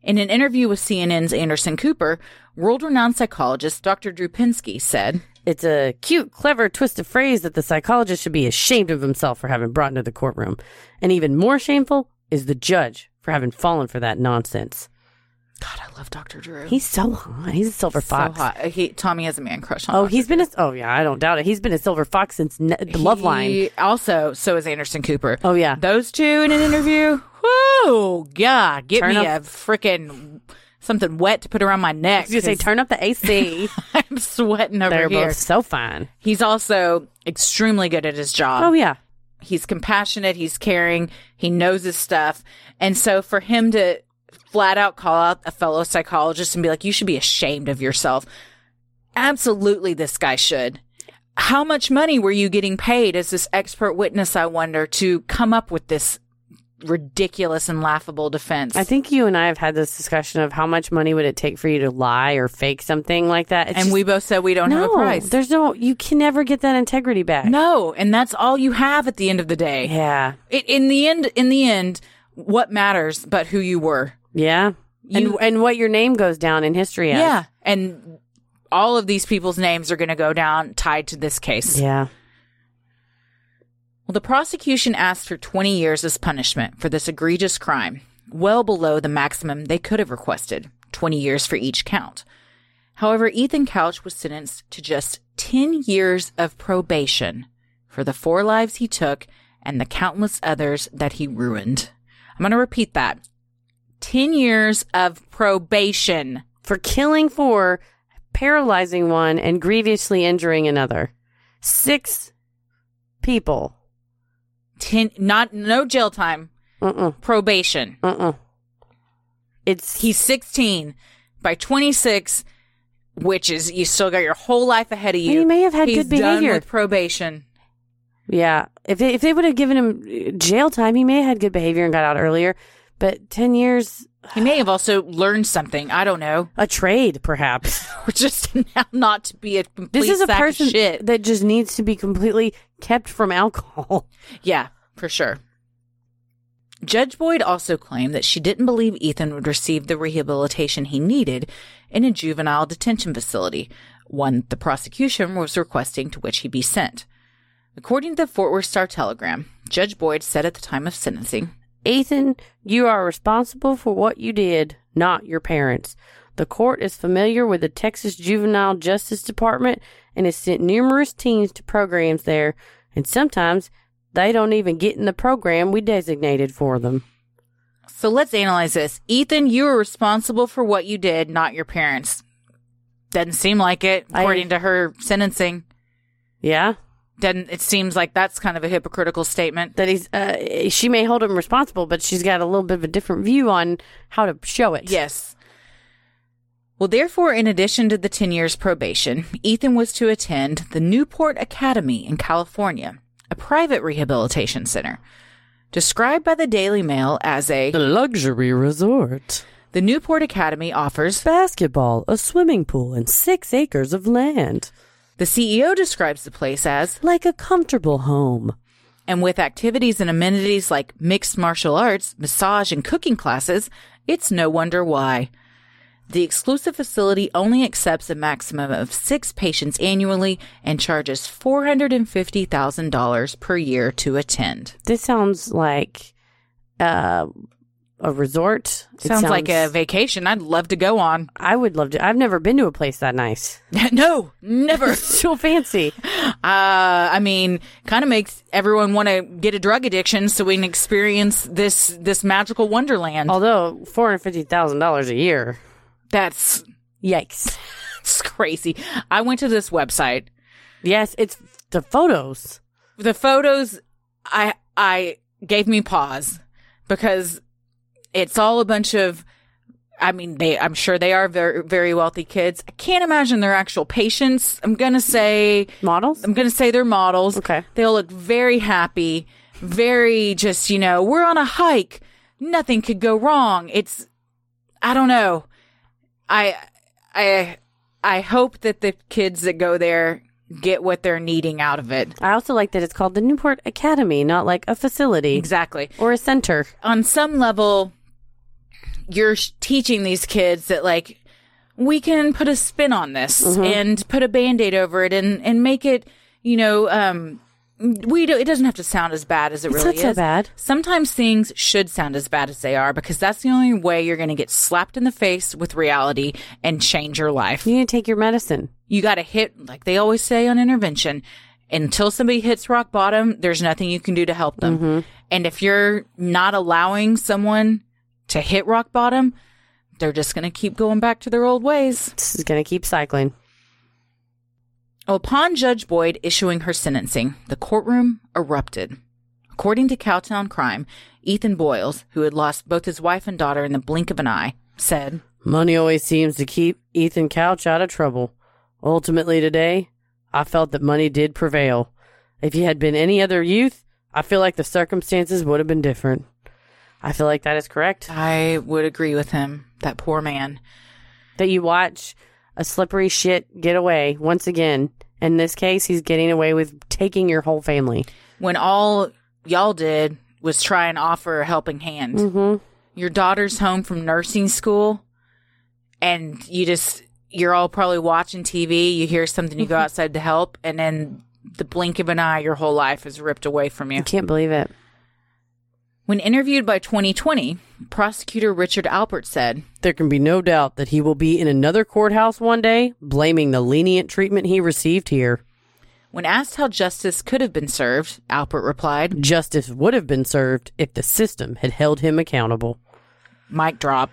In an interview with CNN's Anderson Cooper, world renowned psychologist Dr. Drew Pinsky said, It's a cute, clever twist of phrase that the psychologist should be ashamed of himself for having brought into the courtroom. And even more shameful is the judge for having fallen for that nonsense. God, I love Dr. Drew. He's so hot. He's a silver so fox. hot. He, Tommy has a man crush on Oh, Dr. he's been a oh yeah, I don't doubt it. He's been a silver fox since ne- the Loveline. Also, so is Anderson Cooper. Oh yeah. Those two in an interview. Whoa, God, get Turn me up- a freaking something wet to put around my neck. You say turn up the AC. I'm sweating over They're here. both so fine. He's also extremely good at his job. Oh yeah. He's compassionate. He's caring. He knows his stuff. And so for him to flat out call out a fellow psychologist and be like, you should be ashamed of yourself. Absolutely, this guy should. How much money were you getting paid as this expert witness, I wonder, to come up with this ridiculous and laughable defense? I think you and I have had this discussion of how much money would it take for you to lie or fake something like that. It's and just- we both said we don't no, have a price. There's no you can never get that integrity back. No, and that's all you have at the end of the day. Yeah. It, in the end, in the end, what matters but who you were? Yeah. You- and and what your name goes down in history as. Yeah. And all of these people's names are going to go down tied to this case. Yeah. Well, the prosecution asked for 20 years as punishment for this egregious crime, well below the maximum they could have requested 20 years for each count. However, Ethan Couch was sentenced to just 10 years of probation for the four lives he took and the countless others that he ruined. I'm going to repeat that 10 years of probation. For killing four, paralyzing one, and grievously injuring another. Six people. 10 not no jail time Uh-uh. probation Uh-uh. It's he's 16 by 26 which is you still got your whole life ahead of you He may have had good behavior. with probation Yeah, if they, if they would have given him uh, jail time, he may have had good behavior and got out earlier. But ten years, he may have also learned something i don't know a trade perhaps. or just now not to be a complete this is a person shit that just needs to be completely kept from alcohol. yeah for sure Judge Boyd also claimed that she didn't believe Ethan would receive the rehabilitation he needed in a juvenile detention facility, one the prosecution was requesting to which he be sent. According to the Fort Worth Star Telegram, Judge Boyd said at the time of sentencing, Ethan, you are responsible for what you did, not your parents. The court is familiar with the Texas Juvenile Justice Department and has sent numerous teens to programs there, and sometimes they don't even get in the program we designated for them. So let's analyze this. Ethan, you are responsible for what you did, not your parents. Doesn't seem like it, I- according to her sentencing. Yeah? Doesn't it seems like that's kind of a hypocritical statement. That he's, uh, she may hold him responsible, but she's got a little bit of a different view on how to show it. Yes. Well, therefore, in addition to the 10 years probation, Ethan was to attend the Newport Academy in California, a private rehabilitation center. Described by the Daily Mail as a, luxury resort. the Newport Academy offers, Basketball, a swimming pool, and six acres of land. The CEO describes the place as, Like a comfortable home. and with activities and amenities like mixed martial arts, massage, and cooking classes, it's no wonder why. The exclusive facility only accepts a maximum of six patients annually and charges $450,000 per year to attend. This sounds like uh, a resort. It Sounds, like a vacation I'd love to go on. I would love to. I've never been to a place that nice. no, never. so fancy. Uh, I mean, kind of makes everyone want to get a drug addiction so we can experience this this magical wonderland. Although four hundred fifty thousand dollars a year. That's Yikes. it's crazy. I went to this website. Yes, it's the photos. the photos I I gave me pause because it's all a bunch of I mean they I'm sure they are very very wealthy kids. I can't imagine their actual patients. I'm going to say Models? I'm going to say they're models. Okay. They'll look very happy, very just, you know, we're on a hike. Nothing could go wrong. It's I don't know. I I I hope that the kids that go there get what they're needing out of it. I also like that it's called the Newport Academy, not like a facility Exactly. or a center. On some level you're teaching these kids that like we can put a spin on this and put a band-aid over it and and make it, you know, um we do, it doesn't have to sound as bad as it It's really not so is. bad. Sometimes things should sound as bad as they are because that's the only way you're going to get slapped in the face with reality and change your life. You need to take your medicine. You got to hit, like they always say on intervention, until somebody hits rock bottom, there's nothing you can do to help them. And if you're not allowing someone to hit rock bottom, they're just going to keep going back to their old ways. This is going to keep cycling. Upon Judge Boyd issuing her sentencing, the courtroom erupted. According to Cowtown Crime, Ethan Boyles, who had lost both his wife and daughter in the blink of an eye, said, Money always seems to keep Ethan Couch out of trouble. Ultimately, today, I felt that money did prevail. If he had been any other youth, I feel like the circumstances would have been different. I feel like that is correct. I would agree with him. That poor man. That you watch a slippery shit get away once again. In this case, he's getting away with taking your whole family. When all y'all did was try and offer a helping hand. Mm-hmm. Your daughter's home from nursing school, and you just, you're all probably watching TV. You hear something, you go outside to help, and then the blink of an eye, your whole life is ripped away from you. I can't believe it. When interviewed by 2020, prosecutor Richard Alpert said, There can be no doubt that he will be in another courthouse one day, blaming the lenient treatment he received here. when asked how justice could have been served, Alpert replied, Justice would have been served if the system had held him accountable. mic drop.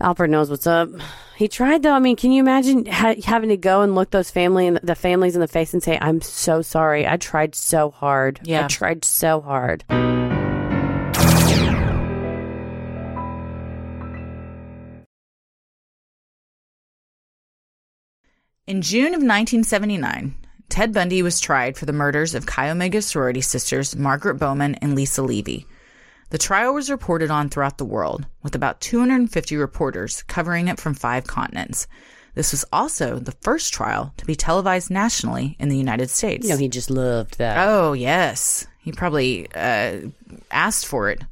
Alfred knows what's up. He tried though. I mean, can you imagine ha- having to go and look those family and the families in the face and say, "I'm so sorry. I tried so hard. Yeah. I tried so hard." In June of 1979, Ted Bundy was tried for the murders of Chi Omega sorority sisters Margaret Bowman and Lisa Levy. The trial was reported on throughout the world, with about 250 reporters covering it from five continents. This was also the first trial to be televised nationally in the United States. You know, he just loved that. Oh, yes. He probably uh, asked for it.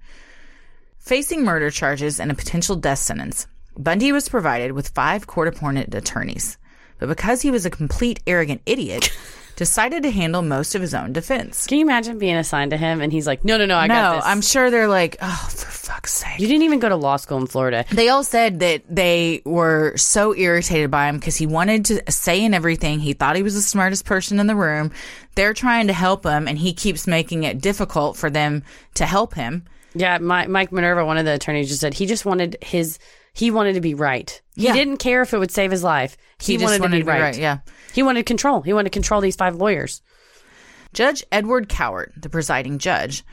Facing murder charges and a potential death sentence, Bundy was provided with five court appointed attorneys. But because he was a complete arrogant idiot, decided to handle most of his own defense. Can you imagine being assigned to him and he's like, "No, no, no, I no, got this." No, I'm sure they're like, oh, for fuck's sake. you didn't even go to law school in Florida. They all said that they were so irritated by him because he wanted to say in everything. He thought he was the smartest person in the room. They're trying to help him, and he keeps making it difficult for them to help him. Yeah, my, Mike Minerva, one of the attorneys, just said he just wanted his he wanted to be right. He Yeah. didn't care if it would save his life. He, just wanted, to be, right. Yeah. He wanted control. He wanted to control these five lawyers. Judge Edward Cowart, the presiding judge,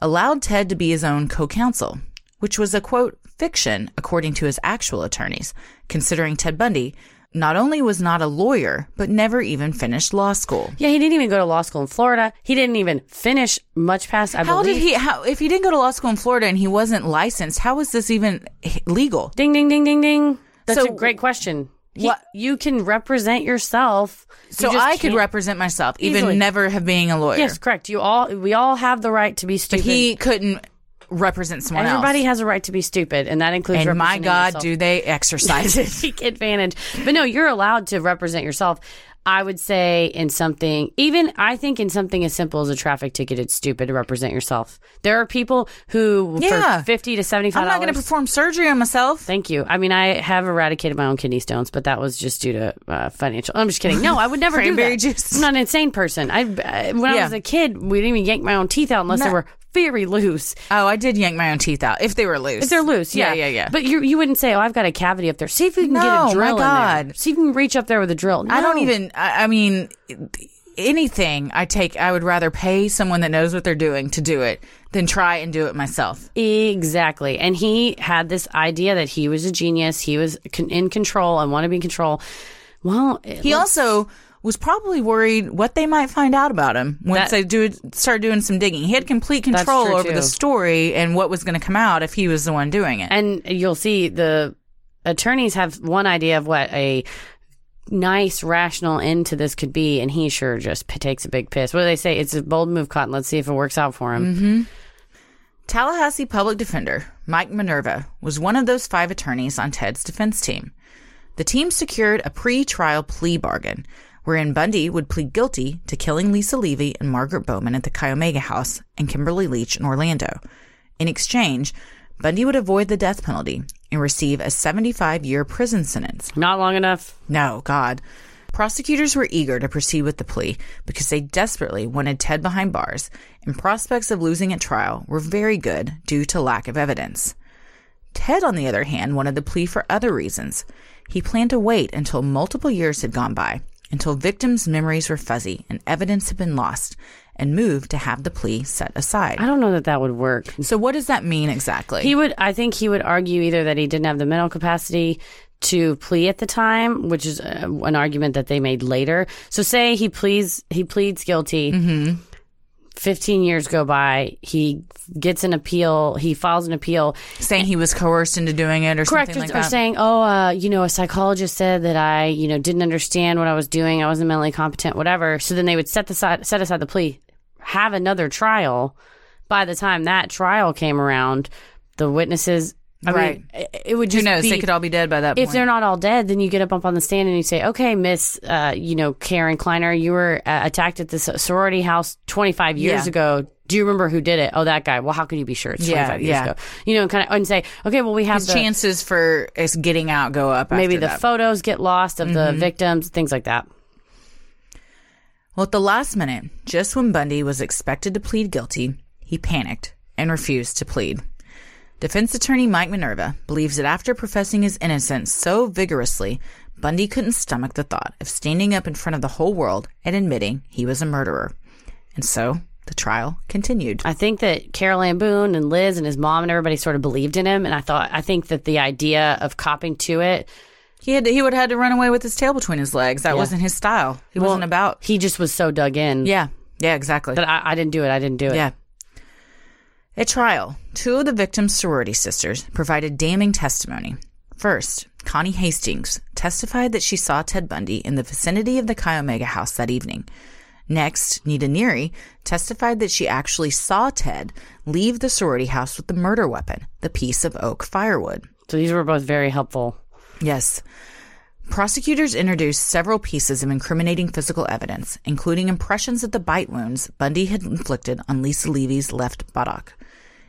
allowed Ted to be his own co counsel, which was a quote, fiction, according to his actual attorneys, considering Ted Bundy not only was not a lawyer, but never even finished law school. Yeah, he didn't even go to law school in Florida. He didn't even finish much past. I How believe. did he, how, if he didn't go to law school in Florida and he wasn't licensed, how was this even legal? Ding, ding, ding, ding, ding. That's So- a great question. He- What- you can represent yourself. You So I could represent myself, even Easily. never have being a lawyer. Yes, correct. You all. We all have the right to be but stupid. he couldn't represent someone Everybody else. has a right to be stupid, and that includes. and my God, yourself. do they exercise it? take advantage. But no, you're allowed to represent yourself. I would say in something, even I think in something as simple as a traffic ticket, it's stupid to represent yourself. There are people who, Yeah. for fifty to seventy-five I'm not going to perform surgery on myself. Thank you. I mean, I have eradicated my own kidney stones, but that was just due to uh, financial. I'm just kidding. No, I would never do that. juice. I'm not an insane person. I uh, when I was a kid, we didn't even yank my own teeth out unless they were very loose. Oh, I did yank my own teeth out if they were loose. If they're loose, yeah, yeah, yeah. But you you wouldn't say, "Oh, I've got a cavity up there." See if you can get No, a my drill in there. God. See if you can reach up there with a drill. I don't even. I, I mean, anything I take, I would rather pay someone that knows what they're doing to do it than try and do it myself. Exactly. And he had this idea that he was a genius. He was in control and wanted to be in control. Well, He looks- also was probably worried what they might find out about him once That- they do start doing some digging. He had complete control over too. the story and what was going to come out if he was the one doing it. And you'll see the attorneys have one idea of what a nice, rational end to this could be, and he sure just p- takes a big piss. What do they say? It's a bold move, Cotton. Let's see if it works out for him. Mm-hmm. Tallahassee public defender Mike Minerva was one of those five attorneys on Ted's defense team. The team secured a pre-trial plea bargain wherein Bundy would plead guilty to killing Lisa Levy and Margaret Bowman at the Chi Omega house and Kimberly Leach in Orlando. In exchange, Bundy would avoid the death penalty and receive a 75-year prison sentence. Not long enough. No, God. Prosecutors were eager to proceed with the plea because they desperately wanted Ted behind bars, and prospects of losing at trial were very good due to lack of evidence. Ted, on the other hand, wanted the plea for other reasons. He planned to wait until multiple years had gone by, until victims' memories were fuzzy and evidence had been lost, and moved to have the plea set aside. I don't know that that would work. So, what does that mean exactly? He would, I think he would argue either that he didn't have the mental capacity to plea at the time, which is uh, an argument that they made later. So say he pleads, he pleads guilty. Mm-hmm. 15 years go by. He gets an appeal. He files an appeal. Saying he was coerced into doing it or Correct. something like or that. saying, oh, uh, you know, a psychologist said that I, you know, didn't understand what I was doing. I wasn't mentally competent, whatever. So then they would set aside, set aside the plea, have another trial. By the time that trial came around, the witnesses, I Right. mean, it, would Who just knows? be, they could all be dead by that point. if point. they're not all dead, then you get up, up on the stand and you say, "Okay, Miss, uh, you know, Karen Kleiner, you were uh, attacked at this sorority house 25 years Yeah. ago. Do you remember who did it? Oh, that guy. Well, how can you be sure it's Yeah, years yeah. ago? You know, kind of, and say, okay, well, we have the, chances for us getting out go up. maybe after the that. Mm-hmm. photos get lost of the victims, things like that. Well, at the last minute, just when Bundy was expected to plead guilty, he panicked and refused to plead. Defense attorney Mike Minerva believes that after professing his innocence so vigorously, Bundy couldn't stomach the thought of standing up in front of the whole world and admitting he was a murderer. And so the trial continued. I think that Carol Ann Boone and Liz and his mom and everybody sort of believed in him, and I thought, I think that the idea of copping to it, He had he would have had to run away with his tail between his legs. That wasn't his style. He wasn't about. he just was so dug in Yeah, yeah, exactly. that I, I didn't do it. I didn't do it. Yeah. At trial, two of the victims' sorority sisters provided damning testimony. First, Connie Hastings testified that she saw Ted Bundy in the vicinity of the Chi Omega house that evening. Next, Nita Neary testified that she actually saw Ted leave the sorority house with the murder weapon, the piece of oak firewood. So these were both very helpful. Yes. Prosecutors introduced several pieces of incriminating physical evidence, including impressions of the bite wounds Bundy had inflicted on Lisa Levy's left buttock.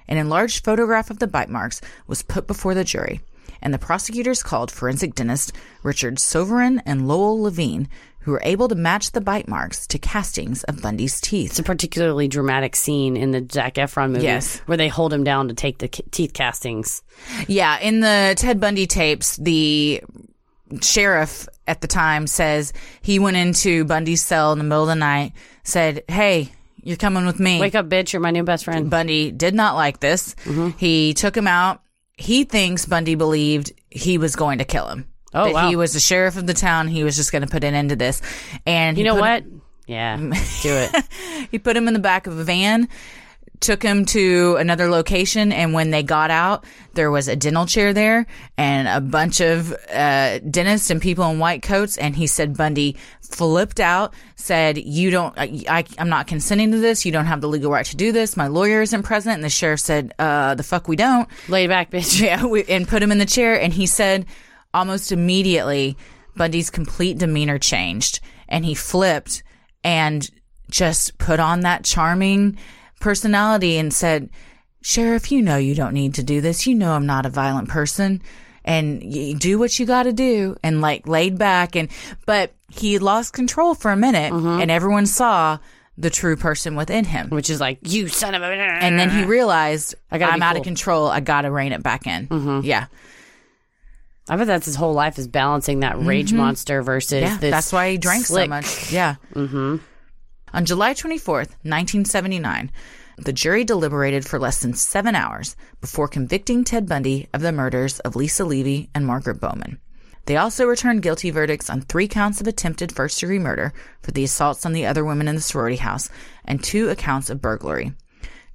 An enlarged photograph of the bite marks was put before the jury, and the prosecutors called forensic dentist Richard Souviron and Lowell Levine, who were able to match the bite marks to castings of Bundy's teeth. It's a particularly dramatic scene in the Zac Efron movie Yes. where they hold him down to take the teeth castings. Yeah, in the Ted Bundy tapes, the sheriff at the time says he went into Bundy's cell in the middle of the night, said, Hey, you're coming with me. Wake up, bitch! You're my new best friend. Bundy did not like this. Mm-hmm. He took him out. He thinks Bundy believed he was going to kill him. Oh, that wow. He was the sheriff of the town. He was just going to put an end to this. And You know what? Yeah, do it. he put him in the back of a van, took him to another location, and when they got out, there was a dental chair there and a bunch of uh, dentists and people in white coats. And he said Bundy flipped out, said, "You don't, I, I, I'm not consenting to this. You don't have the legal right to do this. My lawyer isn't present." And the sheriff said, "Uh, the fuck we don't." Lay back, bitch. Yeah, we, and put him in the chair. And he said almost immediately, Bundy's complete demeanor changed and he flipped and just put on that charming personality and said, Sheriff, you know you don't need to do this. You know I'm not a violent person. And you do what you got to do and like laid back and but he lost control for a minute and everyone saw the true person within him. Which is like you son of a. And then he realized I gotta I'm out cool. of control. I got to rein it back in. Yeah. I bet that's his whole life is balancing that rage monster versus Mm-hmm. Yeah, that's why he drank slick- so much. Yeah. Mm-hmm. On July 24th, 1979, the jury deliberated for less than seven hours before convicting Ted Bundy of the murders of Lisa Levy and Margaret Bowman. They also returned guilty verdicts on three counts of attempted first degree murder for the assaults on the other women in the sorority house and two accounts of burglary.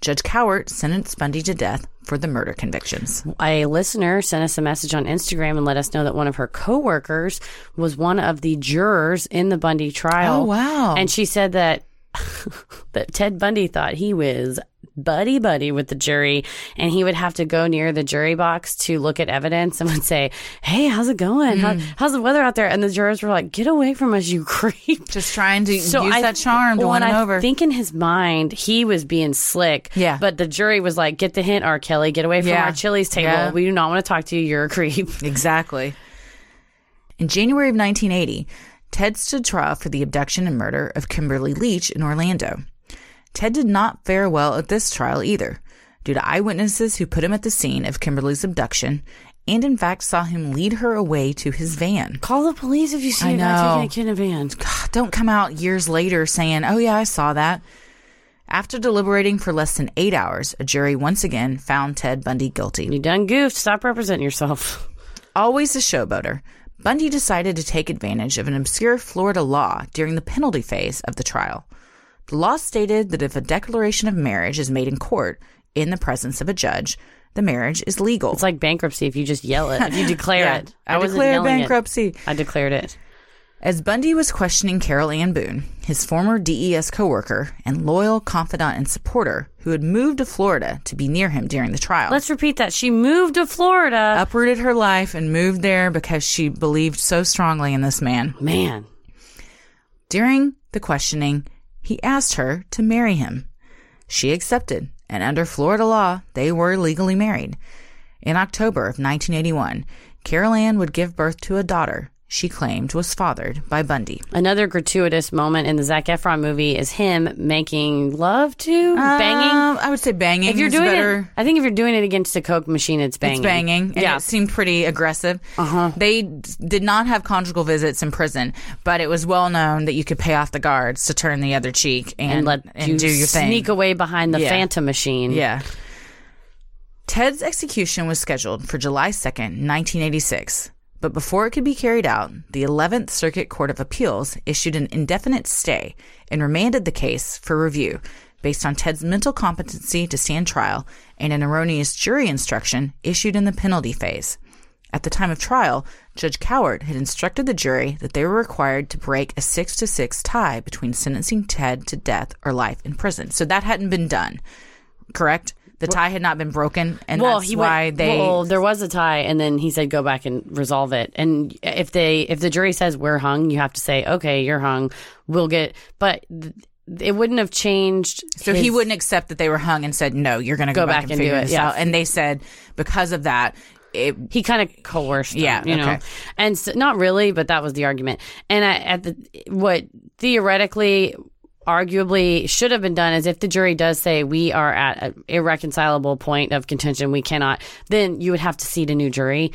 Judge Cowart sentenced Bundy to death for the murder convictions. A listener sent us a message on Instagram and let us know that one of her coworkers was one of the jurors in the Bundy trial. Oh, wow. And she said that that Ted Bundy thought he was buddy buddy with the jury and he would have to go near the jury box to look at evidence and would say, Hey, how's it going? How, hmm. how's the weather out there? And the jurors were like, Get away from us, you creep. Just trying to use I- that charm to win him I over. think in his mind he was being slick. Yeah. But the jury was like, "Get the hint, R. Kelly. Get away from Yeah. our Chili's table. Yeah. We do not want to talk to you. You're a creep." Exactly. In January of 1980, Ted stood trial for the abduction and murder of Kimberly Leach in Orlando. Ted did not fare well at this trial either, due to eyewitnesses who put him at the scene of Kimberly's abduction and, in fact, saw him lead her away to his van. Call the police if you see I a guy taking a kid in a van. Don't come out years later saying, oh, yeah, I saw that. After deliberating for less than eight hours, a jury once again found Ted Bundy guilty. You done goofed. Stop representing yourself. Always a showboater, Bundy decided to take advantage of an obscure Florida law during the penalty phase of the trial. The law stated that if a declaration of marriage is made in court in the presence of a judge, the marriage is legal. It's like bankruptcy if you just yell it. If you declare Yeah, it. I wasn't declare yelling it. bankruptcy. I declared it. As Bundy was questioning Carol Ann Boone, his former DES coworker and loyal confidant and supporter who had moved to Florida to be near him during the trial. Let's repeat that. She moved to Florida. uprooted her life and moved there because she believed so strongly in this man. Man. During the questioning, he asked her to marry him. She accepted, and under Florida law, they were legally married. In October of 1981, Carol Ann would give birth to a daughter she claimed was fathered by Bundy. Another gratuitous moment in the Zac Efron movie is him making love to banging. Um, I would say banging If you're is doing better. it, I think if you're doing it against a Coke machine, it's banging. It's banging. And Yeah. it seemed pretty aggressive. Uh-huh. They d- did not have conjugal visits in prison, but it was well known that you could pay off the guards to turn the other cheek and, and let and you do your thing. sneak away behind the Yeah. Phantom machine. Yeah. Ted's execution was scheduled for July 2nd, 1986. But before it could be carried out, the 11th Circuit Court of Appeals issued an indefinite stay and remanded the case for review based on Ted's mental competency to stand trial and an erroneous jury instruction issued in the penalty phase. At the time of trial, Judge Cowart had instructed the jury that they were required to break a six to six tie between sentencing Ted to death or life in prison. So that hadn't been done, correct? The tie had not been broken, and well, that's he why went, they. Well, there was a tie, and then he said, "Go back and resolve it." And if they, if the jury says we're hung, you have to say, "Okay, you're hung. We'll get." But th- it wouldn't have changed. so he wouldn't accept that they were hung and said, "No, you're going to go, Go back, back and, and do figure it, this yeah. out." And they said because of that, it He kind of coerced. them, Yeah, you know, okay. and so, not really, but that was the argument. And I, at the what theoretically. Arguably, should have been done is if the jury does say we are at an irreconcilable point of contention, we cannot. Then you would have to seat a new jury.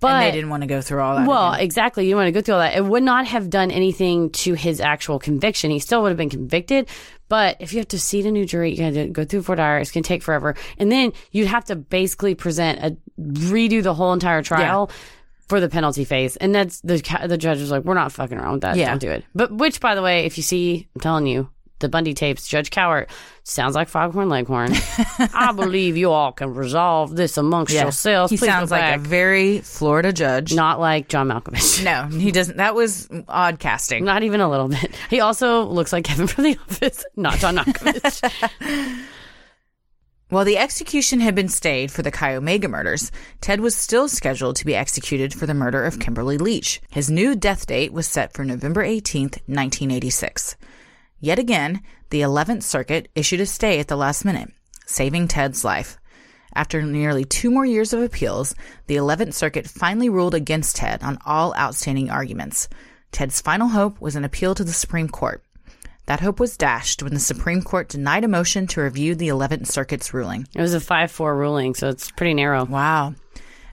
But and they didn't want to go through all that. Well, again. exactly. You want to go through all that. It would not have done anything to his actual conviction. He still would have been convicted. But if you have to seat a new jury, you got to go through voir dire. It's going to take forever. And then you'd have to basically present a redo the whole entire trial for the penalty phase. And that's the the judge was like, we're not fucking around with that. Yeah. Don't do it. But which, by the way, if you see, I'm telling you, the Bundy tapes, Judge Cowart sounds like Foghorn Leghorn. I believe you all can resolve this amongst Yeah. yourselves. he Please sounds like a very Florida judge. not like John Malkovich. No, he doesn't. That was odd casting. Not even a little bit. He also looks like Kevin from The Office, not John Malkovich. While the execution had been stayed for the Chi Omega murders, Ted was still scheduled to be executed for the murder of Kimberly Leach. His new death date was set for November 18th, 1986. Yet again, the 11th Circuit issued a stay at the last minute, saving Ted's life. After nearly two more years of appeals, the 11th Circuit finally ruled against Ted on all outstanding arguments. Ted's final hope was an appeal to the Supreme Court. That hope was dashed when the Supreme Court denied a motion to review the 11th Circuit's ruling. it was a 5 4 ruling, so it's pretty narrow. Wow.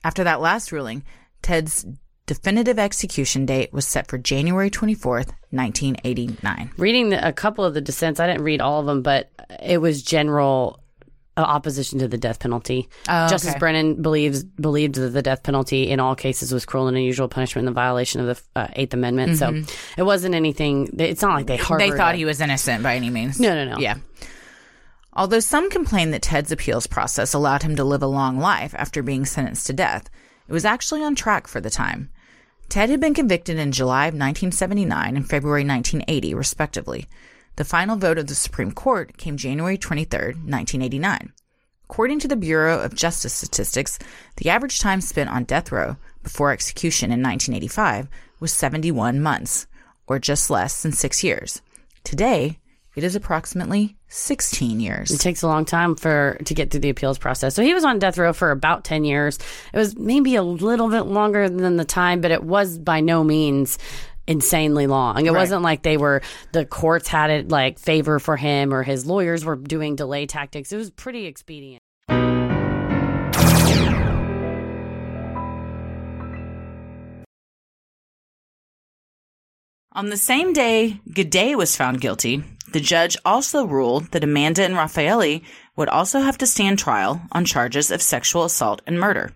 After that last ruling, Ted's definitive execution date was set for January 24th, 1989. Reading the, a couple of the dissents, I didn't read all of them, but it was general opposition to the death penalty. Oh, Justice okay. Brennan believes believed that the death penalty in all cases was cruel and unusual punishment in the violation of the uh, Eighth Amendment. So it wasn't anything. It's not like they harbored. Mm-hmm. They thought a- he was innocent by any means. No, no, no. Yeah. Although some complained that Ted's appeals process allowed him to live a long life after being sentenced to death, it was actually on track for the time. Ted had been convicted in July of 1979 and February 1980, respectively. The final vote of the Supreme Court came January 23, 1989. According to the Bureau of Justice Statistics, the average time spent on death row before execution in 1985 was 71 months, or just less than six years. Today, it is approximately 16 years. It takes a long time for to get through the appeals process. So he was on death row for about 10 years. It was maybe a little bit longer than the time, but it was by no means insanely long. It wasn't like they were the courts had it like favor for him or his lawyers were doing delay tactics. It was pretty expedient. On the same day Guede was found guilty, the judge also ruled that Amanda and Raffaele would also have to stand trial on charges of sexual assault and murder.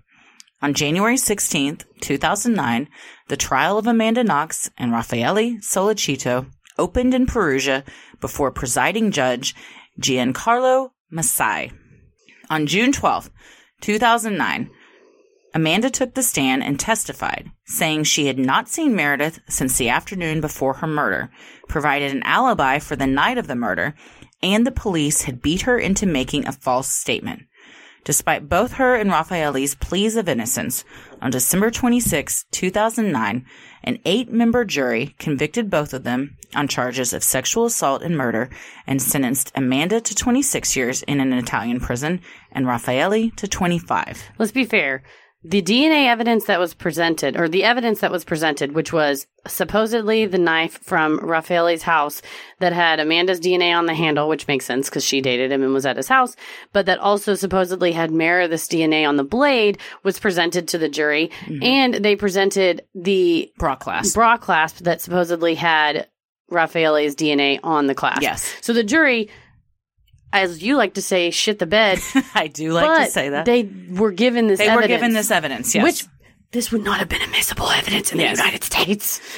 On January 16, 2009, the trial of Amanda Knox and Raffaele Sollecito opened in Perugia before presiding judge Giancarlo Massei. On June 12, 2009, Amanda took the stand and testified, saying she had not seen Meredith since the afternoon before her murder, provided an alibi for the night of the murder, and the police had beat her into making a false statement. Despite both her and Raffaele's pleas of innocence, on December 26, 2009, an eight member jury convicted both of them on charges of sexual assault and murder and sentenced Amanda to 26 years in an Italian prison and Raffaelli to 25. Let's be fair. The DNA evidence that was presented, or the evidence that was presented, which was supposedly the knife from Raffaele's house that had Amanda's DNA on the handle, which makes sense because she dated him and was at his house, but that also supposedly had Meredith's DNA on the blade, was presented to the jury. Mm-hmm. And they presented the Bra class. bra clasp that supposedly had Raffaele's DNA on the clasp. Yes. So the jury, as you like to say, shit the bed. I do like but to say that. They were given this They evidence. were given this evidence, yes. Which this would not have been admissible evidence in Yes. the United States.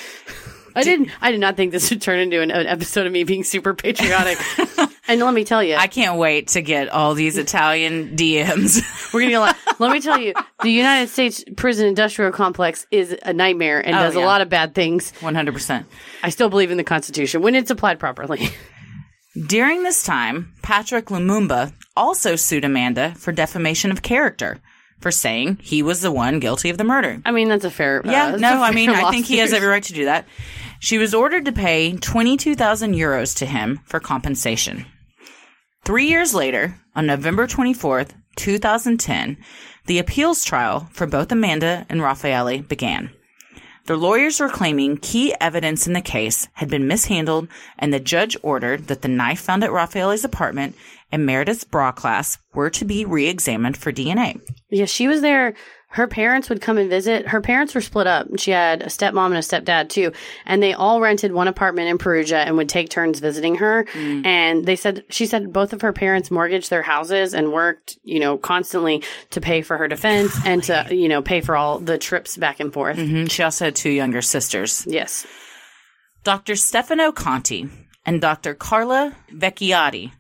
I didn't. I did not think this would turn into an, an episode of me being super patriotic. and let me tell you, I can't wait to get all these Italian DMs. we're gonna get a lot. let me tell you, the United States prison industrial complex is a nightmare and Oh, does a lot of bad things. 100%. I still believe in the Constitution when it's applied properly. During this time, Patrick Lumumba also sued Amanda for defamation of character for saying he was the one guilty of the murder. I mean, that's a fair. Yeah, uh, that's no, I mean, fair I think he has every right to do that. She was ordered to pay 22,000 euros to him for compensation. Three years later, on November 24th, 2010, the appeals trial for both Amanda and Raffaele began. The lawyers were claiming key evidence in the case had been mishandled, and the judge ordered that the knife found at Raffaele's apartment and Meredith's bra clasp were to be re examined for DNA. Yeah, she was there. Her parents would come and visit. Her parents were split up. She had a stepmom and a stepdad too, and they all rented one apartment in Perugia and would take turns visiting her. Mm. And they said she said both of her parents mortgaged their houses and worked, you know, constantly to pay for her defense and to, you know, pay for all the trips back and forth. And she also had two younger sisters. Yes. Dr. Stefano Conti and Dr. Carla Vecchiotti,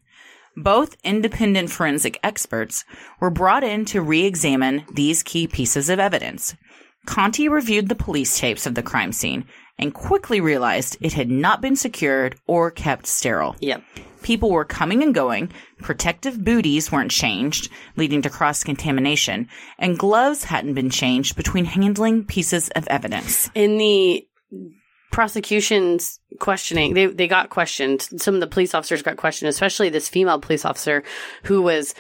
both independent forensic experts, were brought in to re examine these key pieces of evidence. Conti reviewed the police tapes of the crime scene and quickly realized it had not been secured or kept sterile. Yep. People were coming and going, protective booties weren't changed, leading to cross contamination, and gloves hadn't been changed between handling pieces of evidence. in the prosecution's questioning, they they got questioned. Some of the police officers got questioned, especially this female police officer who was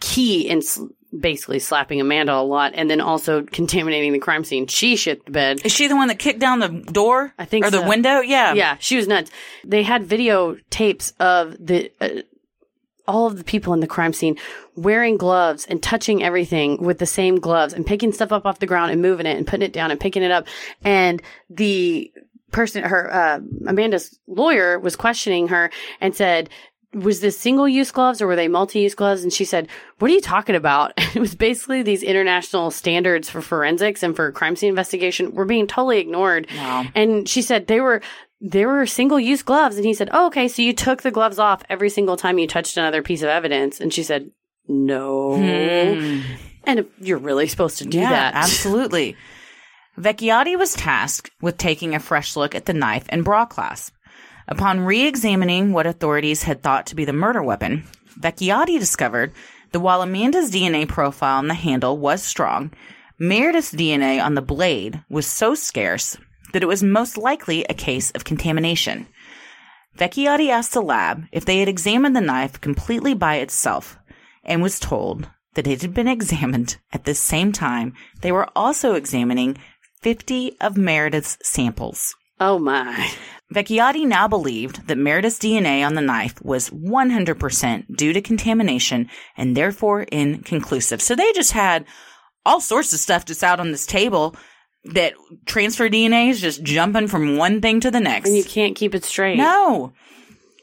key in basically slapping Amanda a lot, and then also contaminating the crime scene. She shit the bed. Is she the one that kicked down the door? I think or the window. Yeah, Yeah, she was nuts. They had video tapes of the. Uh, all of the people in the crime scene wearing gloves and touching everything with the same gloves and picking stuff up off the ground and moving it and putting it down and picking it up. And the person, her, uh, Amanda's lawyer was questioning her and said, was this single use gloves or were they multi use gloves? And she said, What are you talking about? it was basically these international standards for forensics and for crime scene investigation were being totally ignored. Wow. And she said they were they were single use gloves. And he said, Oh, okay, so you took the gloves off every single time you touched another piece of evidence. And she said, No. And you're really supposed to do Hmm. yeah, that. absolutely. Vecchiotti was tasked with taking a fresh look at the knife and bra clasp. Upon re-examining what authorities had thought to be the murder weapon, Vecchiotti discovered that while Amanda's DNA profile on the handle was strong, Meredith's DNA on the blade was so scarce that it was most likely a case of contamination. Vecchiotti asked the lab if they had examined the knife completely by itself and was told that it had been examined at the same time they were also examining 50 of Meredith's samples. Oh my. Vecchiotti now believed that Meredith's DNA on the knife was 100% due to contamination and therefore inconclusive. So they just had all sorts of stuff just out on this table that transfer DNA is just jumping from one thing to the next. And you can't keep it straight. No.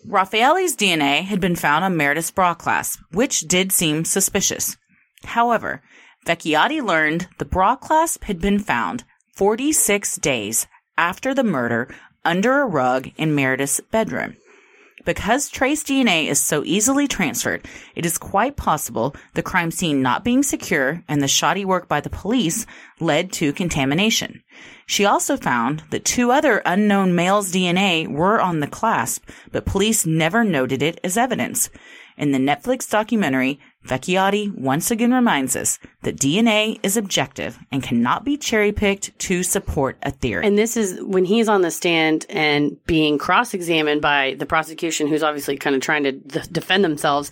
Raffaele's DNA had been found on Meredith's bra clasp, which did seem suspicious. However, Vecchiotti learned the bra clasp had been found 46 days after the murder under a rug in Meredith's bedroom. Because trace DNA is so easily transferred, it is quite possible the crime scene not being secure and the shoddy work by the police led to contamination. She also found that two other unknown males' DNA were on the clasp, but police never noted it as evidence. In the Netflix documentary, Vecchiotti once again reminds us that DNA is objective and cannot be cherry picked to support a theory. And this is when he's on the stand and being cross examined by the prosecution, who's obviously kind of trying to d- defend themselves.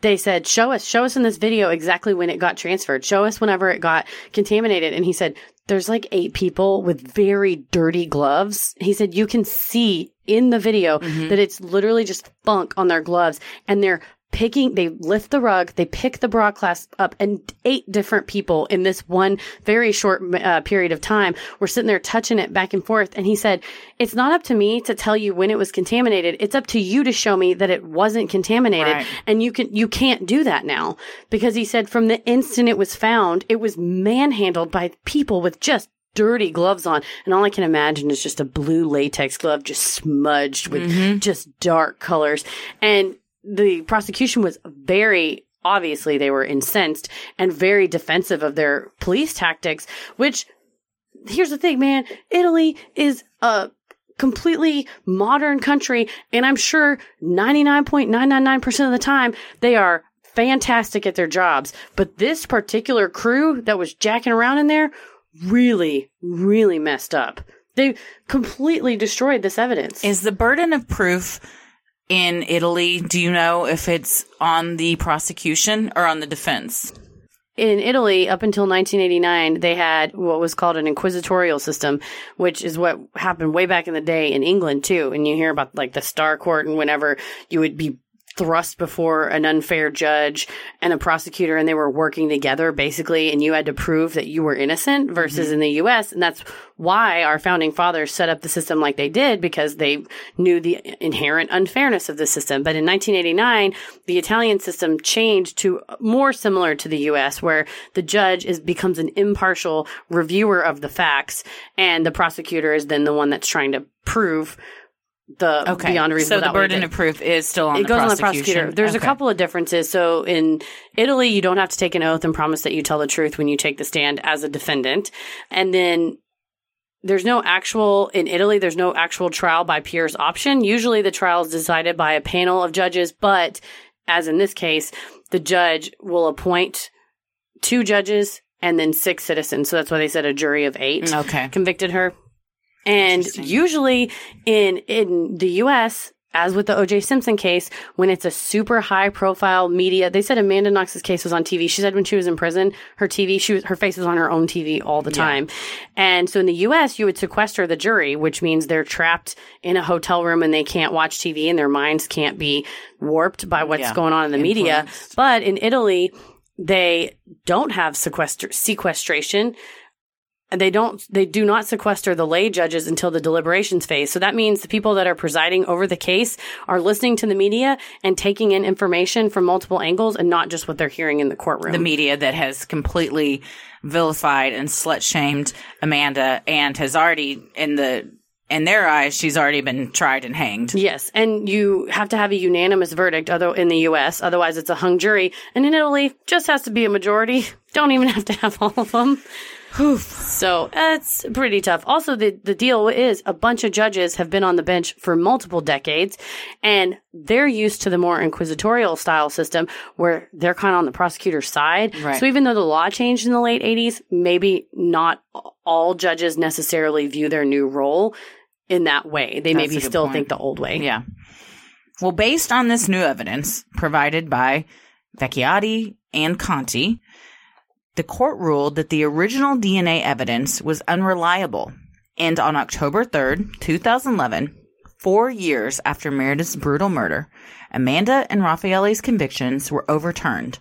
They said, Show us, show us in this video exactly when it got transferred. Show us whenever it got contaminated. And he said, There's like eight people with very dirty gloves. He said, You can see in the video mm-hmm. that it's literally just funk on their gloves and they're picking they lift the rug they pick the bra clasp up and eight different people in this one very short uh, period of time were sitting there touching it back and forth. And he said it's not up to me to tell you when it was contaminated. It's up to you to show me that it wasn't contaminated. Right. and you can you can't do that now. Because he said from the instant it was found it was manhandled by people with just dirty gloves on. And all i can imagine is just a blue latex glove just smudged with just dark colors. And the prosecution was very obviously they were incensed and very defensive of their police tactics which here's the thing man italy is a completely modern country and i'm sure 99.999% of the time they are fantastic at their jobs. But this particular crew that was jacking around in there really really messed up. They completely destroyed this evidence. Is the burden of proof in Italy, do you know if it's on the prosecution or on the defense? in Italy, up until 1989, they had what was called an inquisitorial system, which is what happened way back in the day in England too. And you hear about like the Star Court and whenever you would be thrust before an unfair judge and a prosecutor and they were working together basically and you had to prove that you were innocent versus mm-hmm. in the US and that's why our founding fathers set up the system like they did because they knew the inherent unfairness of the system. But in 1989 the Italian system changed to more similar to the US where the judge is becomes an impartial reviewer of the facts and the prosecutor is then the one that's trying to prove the Okay. beyond a so the doubt what he burden of proof is still on it the goes on the prosecution. prosecutor. There's a couple of differences. So in Italy, you don't have to take an oath and promise that you tell the truth when you take the stand as a defendant. And then there's no actual in Italy. There's no actual trial by peers option. Usually, the trial is decided by a panel of judges. But as in this case, the judge will appoint two judges and then six citizens. So that's why they said a jury of eight Okay. convicted her. And usually in in the US, as with the OJ Simpson case, when it's a super high profile media, they said Amanda Knox's case was on TV. She said when she was in prison, her TV, she was, her face was on her own TV all the time. And so in the US, you would sequester the jury, which means they're trapped in a hotel room and they can't watch TV and their minds can't be warped by what's Yeah. going on in the media. But in Italy, they don't have sequester, sequestration. And they don't, they do not sequester the lay judges until the deliberations phase. So that means the people that are presiding over the case are listening to the media and taking in information from multiple angles and not just what they're hearing in the courtroom. the media that has completely vilified and slut shamed Amanda and has already in the in their eyes she's already been tried and hanged. Yes, and you have to have a unanimous verdict other in the US, otherwise it's a hung jury. And in Italy, just has to be a majority. Don't even have to have all of them. So it's pretty tough. Also, the, the deal is a bunch of judges have been on the bench for multiple decades and they're used to the more inquisitorial style system where they're kind of on the prosecutor's side. Right. So even though the law changed in the late 80s, maybe not all judges necessarily view their new role in that way. They That's maybe still point. think the old way. Yeah. Well, based on this new evidence provided by Vecchiotti and Conti, the court ruled that the original DNA evidence was unreliable. And on October 3rd, 2011, four years after Meredith's brutal murder, Amanda and Raffaele's convictions were overturned,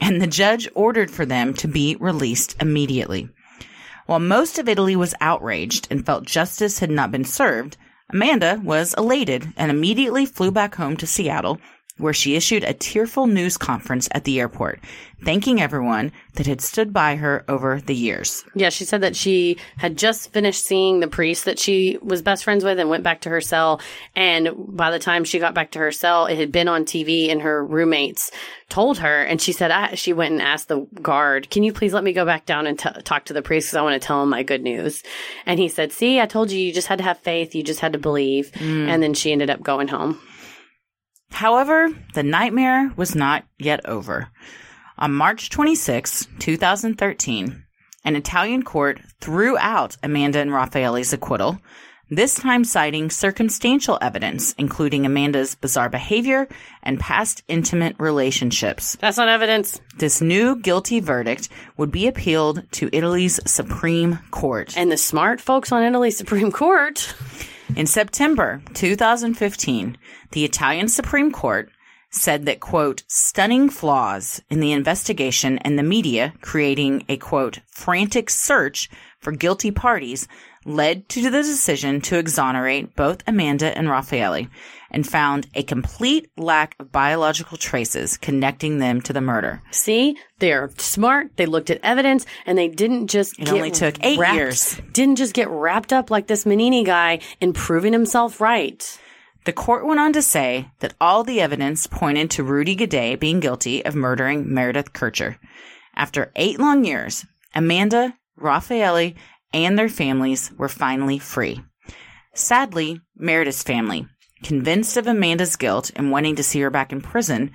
and the judge ordered for them to be released immediately. While most of Italy was outraged and felt justice had not been served, Amanda was elated and immediately flew back home to Seattle, where she issued a tearful news conference at the airport, thanking everyone that had stood by her over the years. Yeah, she said that she had just finished seeing the priest that she was best friends with and went back to her cell. And by the time she got back to her cell, it had been on TV and her roommates told her. And she said, I, she went and asked the guard, can you please let me go back down and t- talk to the priest because I want to tell him my good news. And he said, see, I told you, you just had to have faith. You just had to believe. Mm. And then she ended up going home. However, the nightmare was not yet over. On March 26, 2013, an Italian court threw out Amanda and Raffaele's acquittal, this time citing circumstantial evidence, including Amanda's bizarre behavior and past intimate relationships. That's not evidence. This new guilty verdict would be appealed to Italy's Supreme Court. And the smart folks on Italy's Supreme Court. In September 2015, the Italian Supreme Court said that, quote, stunning flaws in the investigation and the media creating a, quote, frantic search for guilty parties led to the decision to exonerate both Amanda and Raffaele and found a complete lack of biological traces connecting them to the murder. See, they're smart. They looked at evidence and they didn't just It get only took eight wrapped- years. Didn't just get wrapped up like this Mignini guy in proving himself right. The court went on to say that all the evidence pointed to Rudy Guede being guilty of murdering Meredith Kercher. After eight long years, Amanda, Raffaele, and their families were finally free. Sadly, Meredith's family, convinced of Amanda's guilt and wanting to see her back in prison,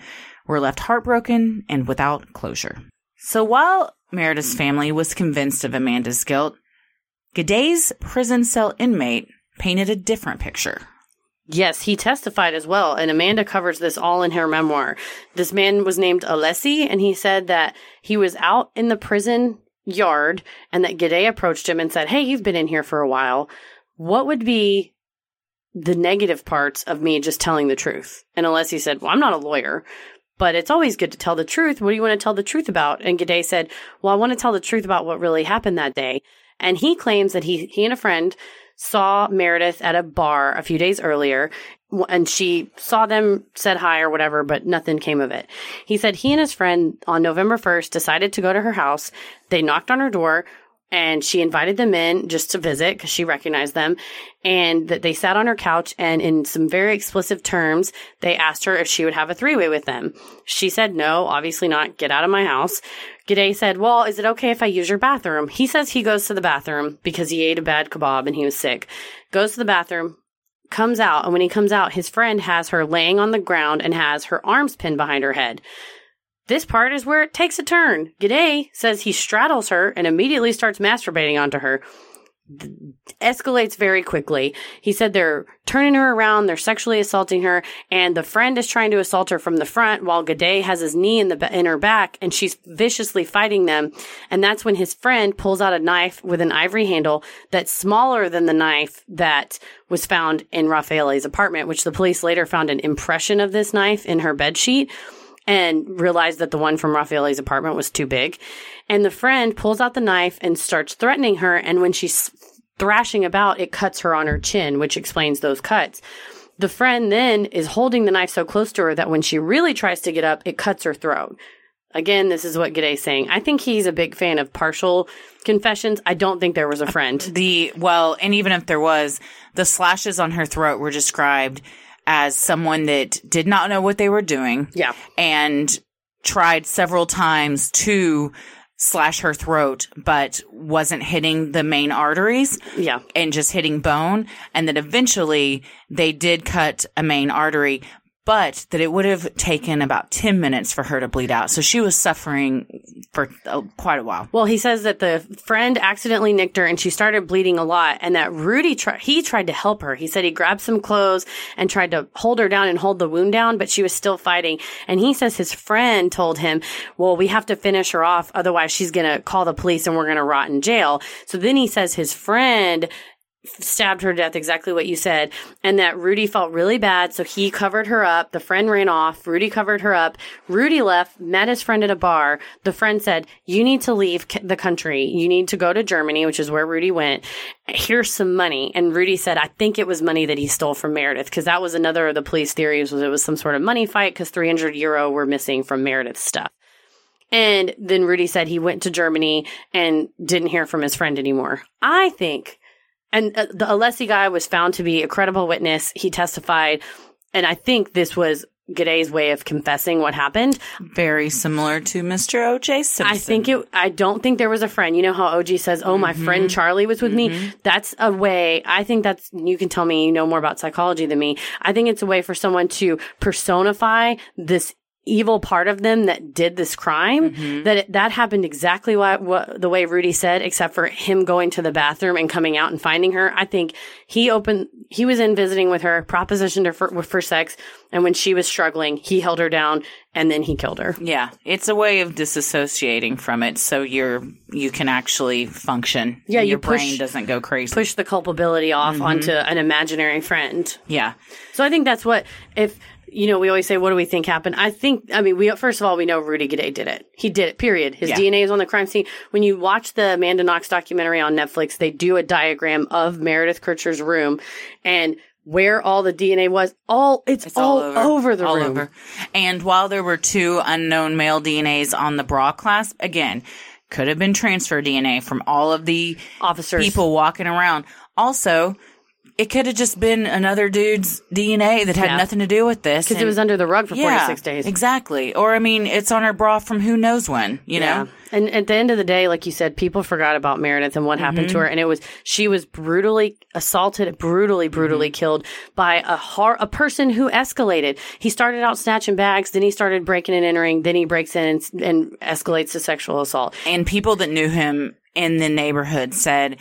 were left heartbroken and without closure. So while Meredith's family was convinced of Amanda's guilt, Guede's prison cell inmate painted a different picture. Yes, he testified as well, and Amanda covers this all in her memoir. This man was named Alessi, and he said that he was out in the prison yard and that Guede approached him and said, Hey, you've been in here for a while. What would be the negative parts of me just telling the truth? And Alessi said, Well, I'm not a lawyer, but it's always good to tell the truth. What do you want to tell the truth about? And Guede said, Well, I want to tell the truth about what really happened that day. And he claims that he, he and a friend saw Meredith at a bar a few days earlier and she saw them, said hi or whatever, but nothing came of it. He said he and his friend on November 1st decided to go to her house. They knocked on her door and she invited them in just to visit because she recognized them. And that they sat on her couch and in some very explicit terms they asked her if she would have a three-way with them. She said no obviously not. Get out of my house. Guede said well is it okay if i use your bathroom? He says he goes to the bathroom because he ate a bad kebab and he was sick. Goes to the bathroom comes out and when he comes out his friend has her laying on the ground and has her arms pinned behind her head this part is where it takes a turn. Guede says he straddles her and immediately starts masturbating onto her. Escalates very quickly. He said they're turning her around, they're sexually assaulting her, and the friend is trying to assault her from the front while Guede has his knee in the in her back, and she's viciously fighting them. And that's when his friend pulls out a knife with an ivory handle that's smaller than the knife that was found in Raffaele's apartment, which the police later found an impression of this knife in her bed sheet and realized that the one from Raffaele's apartment was too big. And the friend pulls out the knife and starts threatening her. And when she's thrashing about, it cuts her on her chin, which explains those cuts. The friend then is holding the knife so close to her that when she really tries to get up, it cuts her throat. Again, this is what Guede's saying. I think he's a big fan of partial confessions. I don't think there was a friend. The well, and even if there was, the slashes on her throat were described as someone that did not know what they were doing. Yeah. And tried several times to slash her throat, but wasn't hitting the main arteries. Yeah. And just hitting bone. And then eventually they did cut a main artery, but that it would have taken about 10 minutes for her to bleed out. So she was suffering for quite a while. Well, he says that the friend accidentally nicked her and she started bleeding a lot and that Rudy he tried to help her. He said he grabbed some clothes and tried to hold her down and hold the wound down, but she was still fighting. And he says his friend told him, well, we have to finish her off. Otherwise she's going to call the police and we're going to rot in jail. So then he says his friend stabbed her to death, exactly what you said, and that Rudy felt really bad, so he covered her up. The friend ran off. Rudy covered her up. Rudy left, met his friend at a bar. The friend said, You need to leave the country. You need to go to Germany, which is where Rudy went. Here's some money. And Rudy said, I think it was money that he stole from Meredith, because that was another of the police theories was it was some sort of money fight because 300 euro were missing from Meredith's stuff. And then Rudy said he went to Germany and didn't hear from his friend anymore. I think and uh, the Alessi guy was found to be a credible witness. He testified. And I think this was Guede's way of confessing what happened. Very similar to Mr. O.J. Simpson. I think it, I don't think there was a friend. You know how O.J. says, Oh, my Mm-hmm. friend Charlie was with me? That's a way. I think that's, you can tell me you know more about psychology than me. I think it's a way for someone to personify this evil part of them that did this crime Mm-hmm. that it, that happened exactly what, what the way Rudy said except for him going to the bathroom and coming out and finding her I think he opened he was in visiting with her propositioned her for, for sex and when she was struggling he held her down and then he killed her Yeah, it's a way of disassociating from it, so you're you can actually function. Yeah, your push- brain doesn't go crazy. push the culpability off Mm-hmm. onto an imaginary friend yeah, So I think that's what if you know we always say what do we think happened? I think I mean we first of all we know Rudy Guede did it. He did it. Period. His Yeah. DNA is on the crime scene. When you watch the Amanda Knox documentary on Netflix, they do a diagram of Meredith Kercher's room and where all the DNA was. All it's, all, over, the all room. over. And while there were two unknown male DNAs on the bra clasp, again, could have been transfer DNA from all of the Officers. people walking around. Also, it could have just been another dude's DNA that had Yeah. nothing to do with this. because it was under the rug for yeah, 46 days. Exactly. Or I mean, it's on her bra from who knows when, you know? And at the end of the day, like you said, people forgot about Meredith and what happened Mm-hmm. to her. And it was, she was brutally assaulted, brutally, brutally Mm-hmm. killed by a har- a person who escalated. He started out snatching bags, then he started breaking and entering, then he breaks in and, and escalates to sexual assault. And people that knew him in the neighborhood said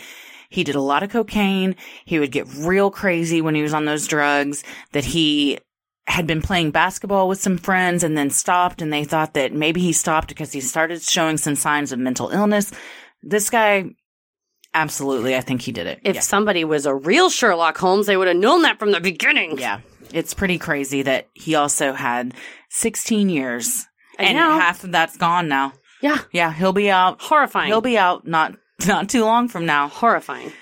he did a lot of cocaine. He would get real crazy when he was on those drugs, that he had been playing basketball with some friends and then stopped. And they thought that maybe he stopped because he started showing some signs of mental illness. This guy, absolutely, I think he did it. If yeah. somebody was a real Sherlock Holmes, they would have known that from the beginning. yeah. It's pretty crazy that he also had 16 years I and know. half of that's gone now. Yeah. Yeah. He'll be out. Horrifying. He'll be out not, not too long from now. horrifying.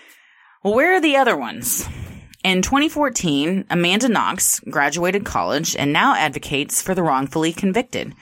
Well, where are the other ones? In 2014, Amanda Knox graduated college and now advocates for the wrongfully convicted.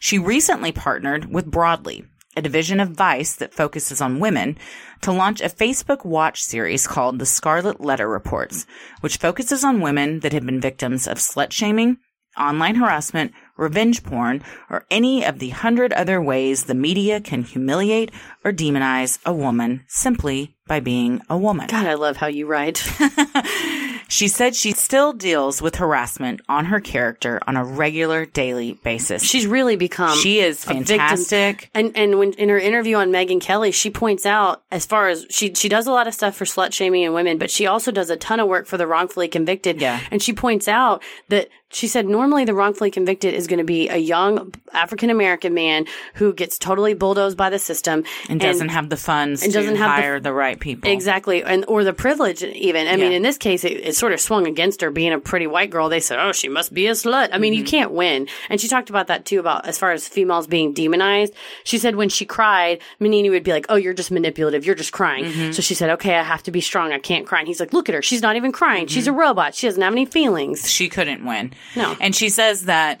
She recently partnered with Broadly, a division of Vice that focuses on women, to launch a Facebook watch series called The Scarlet Letter Reports, which focuses on women that have been victims of slut shaming, online harassment, revenge porn, or any of the hundred other ways the media can humiliate or demonize a woman simply by being a woman. God, I love how you write. She said she still deals with harassment on her character on a regular daily basis. She's really become she is fantastic. And and when in her interview on Megyn Kelly, she points out as far as she she does a lot of stuff for slut shaming and women, but she also does a ton of work for the wrongfully convicted. Yeah. And she points out that she said normally the wrongfully convicted is going to be a young African American man who gets totally bulldozed by the system and doesn't have the funds and to doesn't have the- hire the, right people. Exactly, and or the privilege even. I mean, in this case, it, it sort of swung against her being a pretty white girl. They said, "Oh, she must be a slut." I mean, Mm-hmm. you can't win. And she talked about that too, about as far as females being demonized. She said when she cried, Mignini would be like, "Oh, you're just manipulative. You're just crying." Mm-hmm. So she said, "Okay, I have to be strong. I can't cry." And he's like, "Look at her. She's not even crying. She's a Mm-hmm. robot. She doesn't have any feelings." She couldn't win. No. And she says that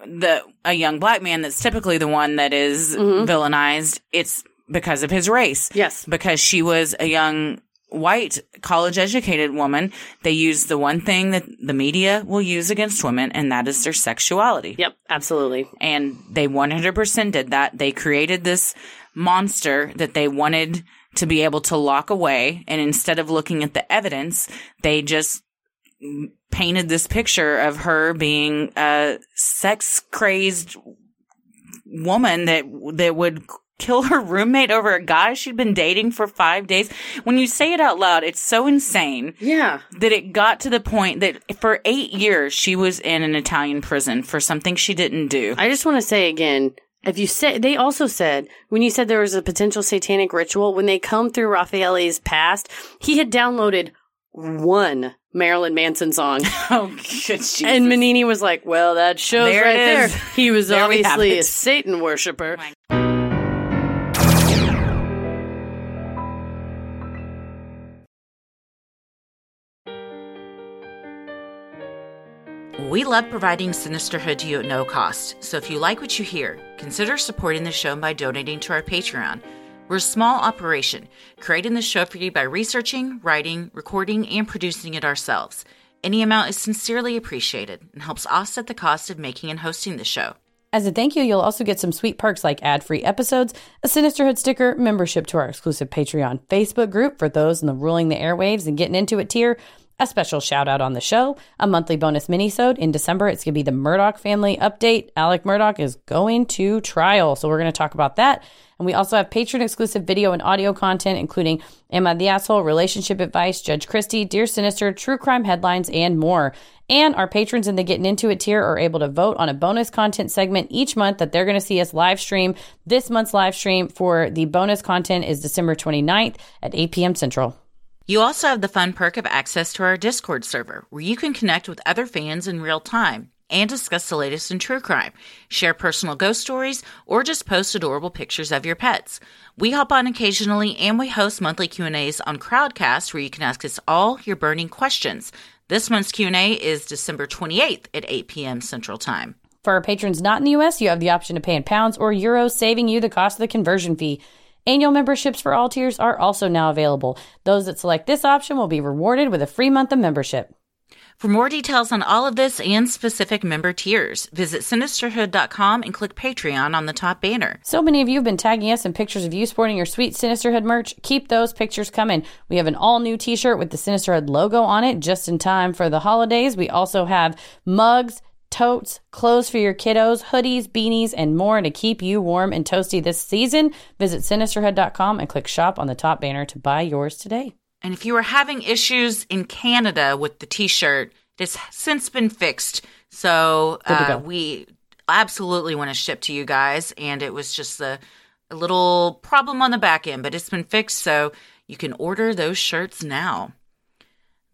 the a young black man that's typically the one that is villainized, it's because of his race. Mm-hmm. Yes. Because she was a young white college educated woman. They use the one thing that the media will use against women and that is their sexuality. Yep, absolutely. and they 100% did that. They created this monster that they wanted to be able to lock away. And instead of looking at the evidence, they just painted this picture of her being a sex crazed woman that, that would kill her roommate over a guy she'd been dating for five days. When you say it out loud, it's so insane Yeah. that it got to the point that for eight years she was in an Italian prison for something she didn't do. I just want to say again, if you said, they also said, when you said there was a potential satanic ritual, when they come through Raffaele's past, he had downloaded one Marilyn Manson song. Oh, good Jesus. And Mignini was like, well, that shows There right there. He was There obviously a Satan worshiper. Oh we love providing Sinisterhood to you at no cost. So if you like what you hear, consider supporting the show by donating to our Patreon. We're a small operation, creating the show for you by researching, writing, recording, and producing it ourselves. Any amount is sincerely appreciated and helps offset the cost of making and hosting the show. As a thank you, you'll also get some sweet perks like ad free episodes, a Sinisterhood sticker, membership to our exclusive Patreon Facebook group for those in the ruling the airwaves and getting into it tier, a special shout out on the show, a monthly bonus minisode. In December, it's going to be the Murdaugh family update. Alec Murdaugh is going to trial. So we're going to talk about that. And we also have patron exclusive video and audio content, including Am I the Asshole, Relationship Advice, Judge Christie, Dear Sinister, True Crime Headlines, and more. And our patrons in the Getting Into It tier are able to vote on a bonus content segment each month that they're going to see us live stream. This month's live stream for the bonus content is December 29th at 8 p.m. Central. You also have the fun perk of access to our Discord server, where you can connect with other fans in real time and discuss the latest in true crime, share personal ghost stories, or just post adorable pictures of your pets. We hop on occasionally and we host monthly Q&As on Crowdcast where you can ask us all your burning questions. This month's Q&A is December 28th at 8 p.m. Central Time. For our patrons not in the US, you have the option to pay in pounds or euros, saving you the cost of the conversion fee. Annual memberships for all tiers are also now available. Those that select this option will be rewarded with a free month of membership. For more details on all of this and specific member tiers, visit sinisterhood.com and click Patreon on the top banner. So many of you have been tagging us in pictures of you sporting your sweet Sinisterhood merch. Keep those pictures coming. We have an all new t shirt with the Sinisterhood logo on it just in time for the holidays. We also have mugs, totes, clothes for your kiddos, hoodies, beanies, and more to keep you warm and toasty this season. Visit sinisterhood.com and click shop on the top banner to buy yours today. And if you are having issues in Canada with the t-shirt, it has since been fixed. So uh, we absolutely want to ship to you guys. And it was just a, a little problem on the back end, but it's been fixed. So you can order those shirts now.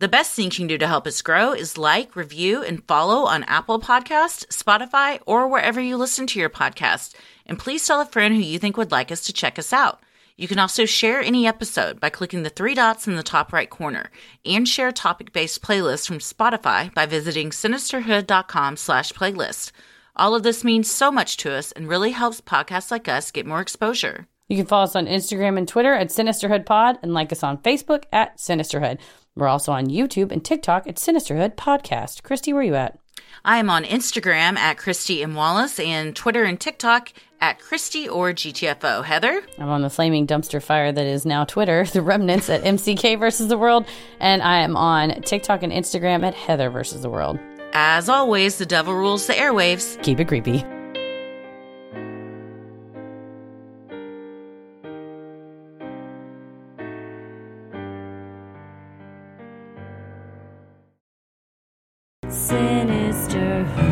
The best thing you can do to help us grow is like, review, and follow on Apple Podcast, Spotify, or wherever you listen to your podcast. And please tell a friend who you think would like us to check us out. You can also share any episode by clicking the three dots in the top right corner and share topic-based playlist from Spotify by visiting sinisterhood.com slash playlist. All of this means so much to us and really helps podcasts like us get more exposure. You can follow us on Instagram and Twitter at Sinisterhood Pod and like us on Facebook at Sinisterhood. We're also on YouTube and TikTok at Sinisterhood Podcast. Christy, where are you at? I am on Instagram at Christy M. Wallace and Twitter and TikTok at Christy or GTFO. Heather? I'm on the flaming dumpster fire that is now Twitter, the remnants at MCK versus the world, and I am on TikTok and Instagram at Heather versus the world. As always, the devil rules the airwaves. Keep it creepy. sinister.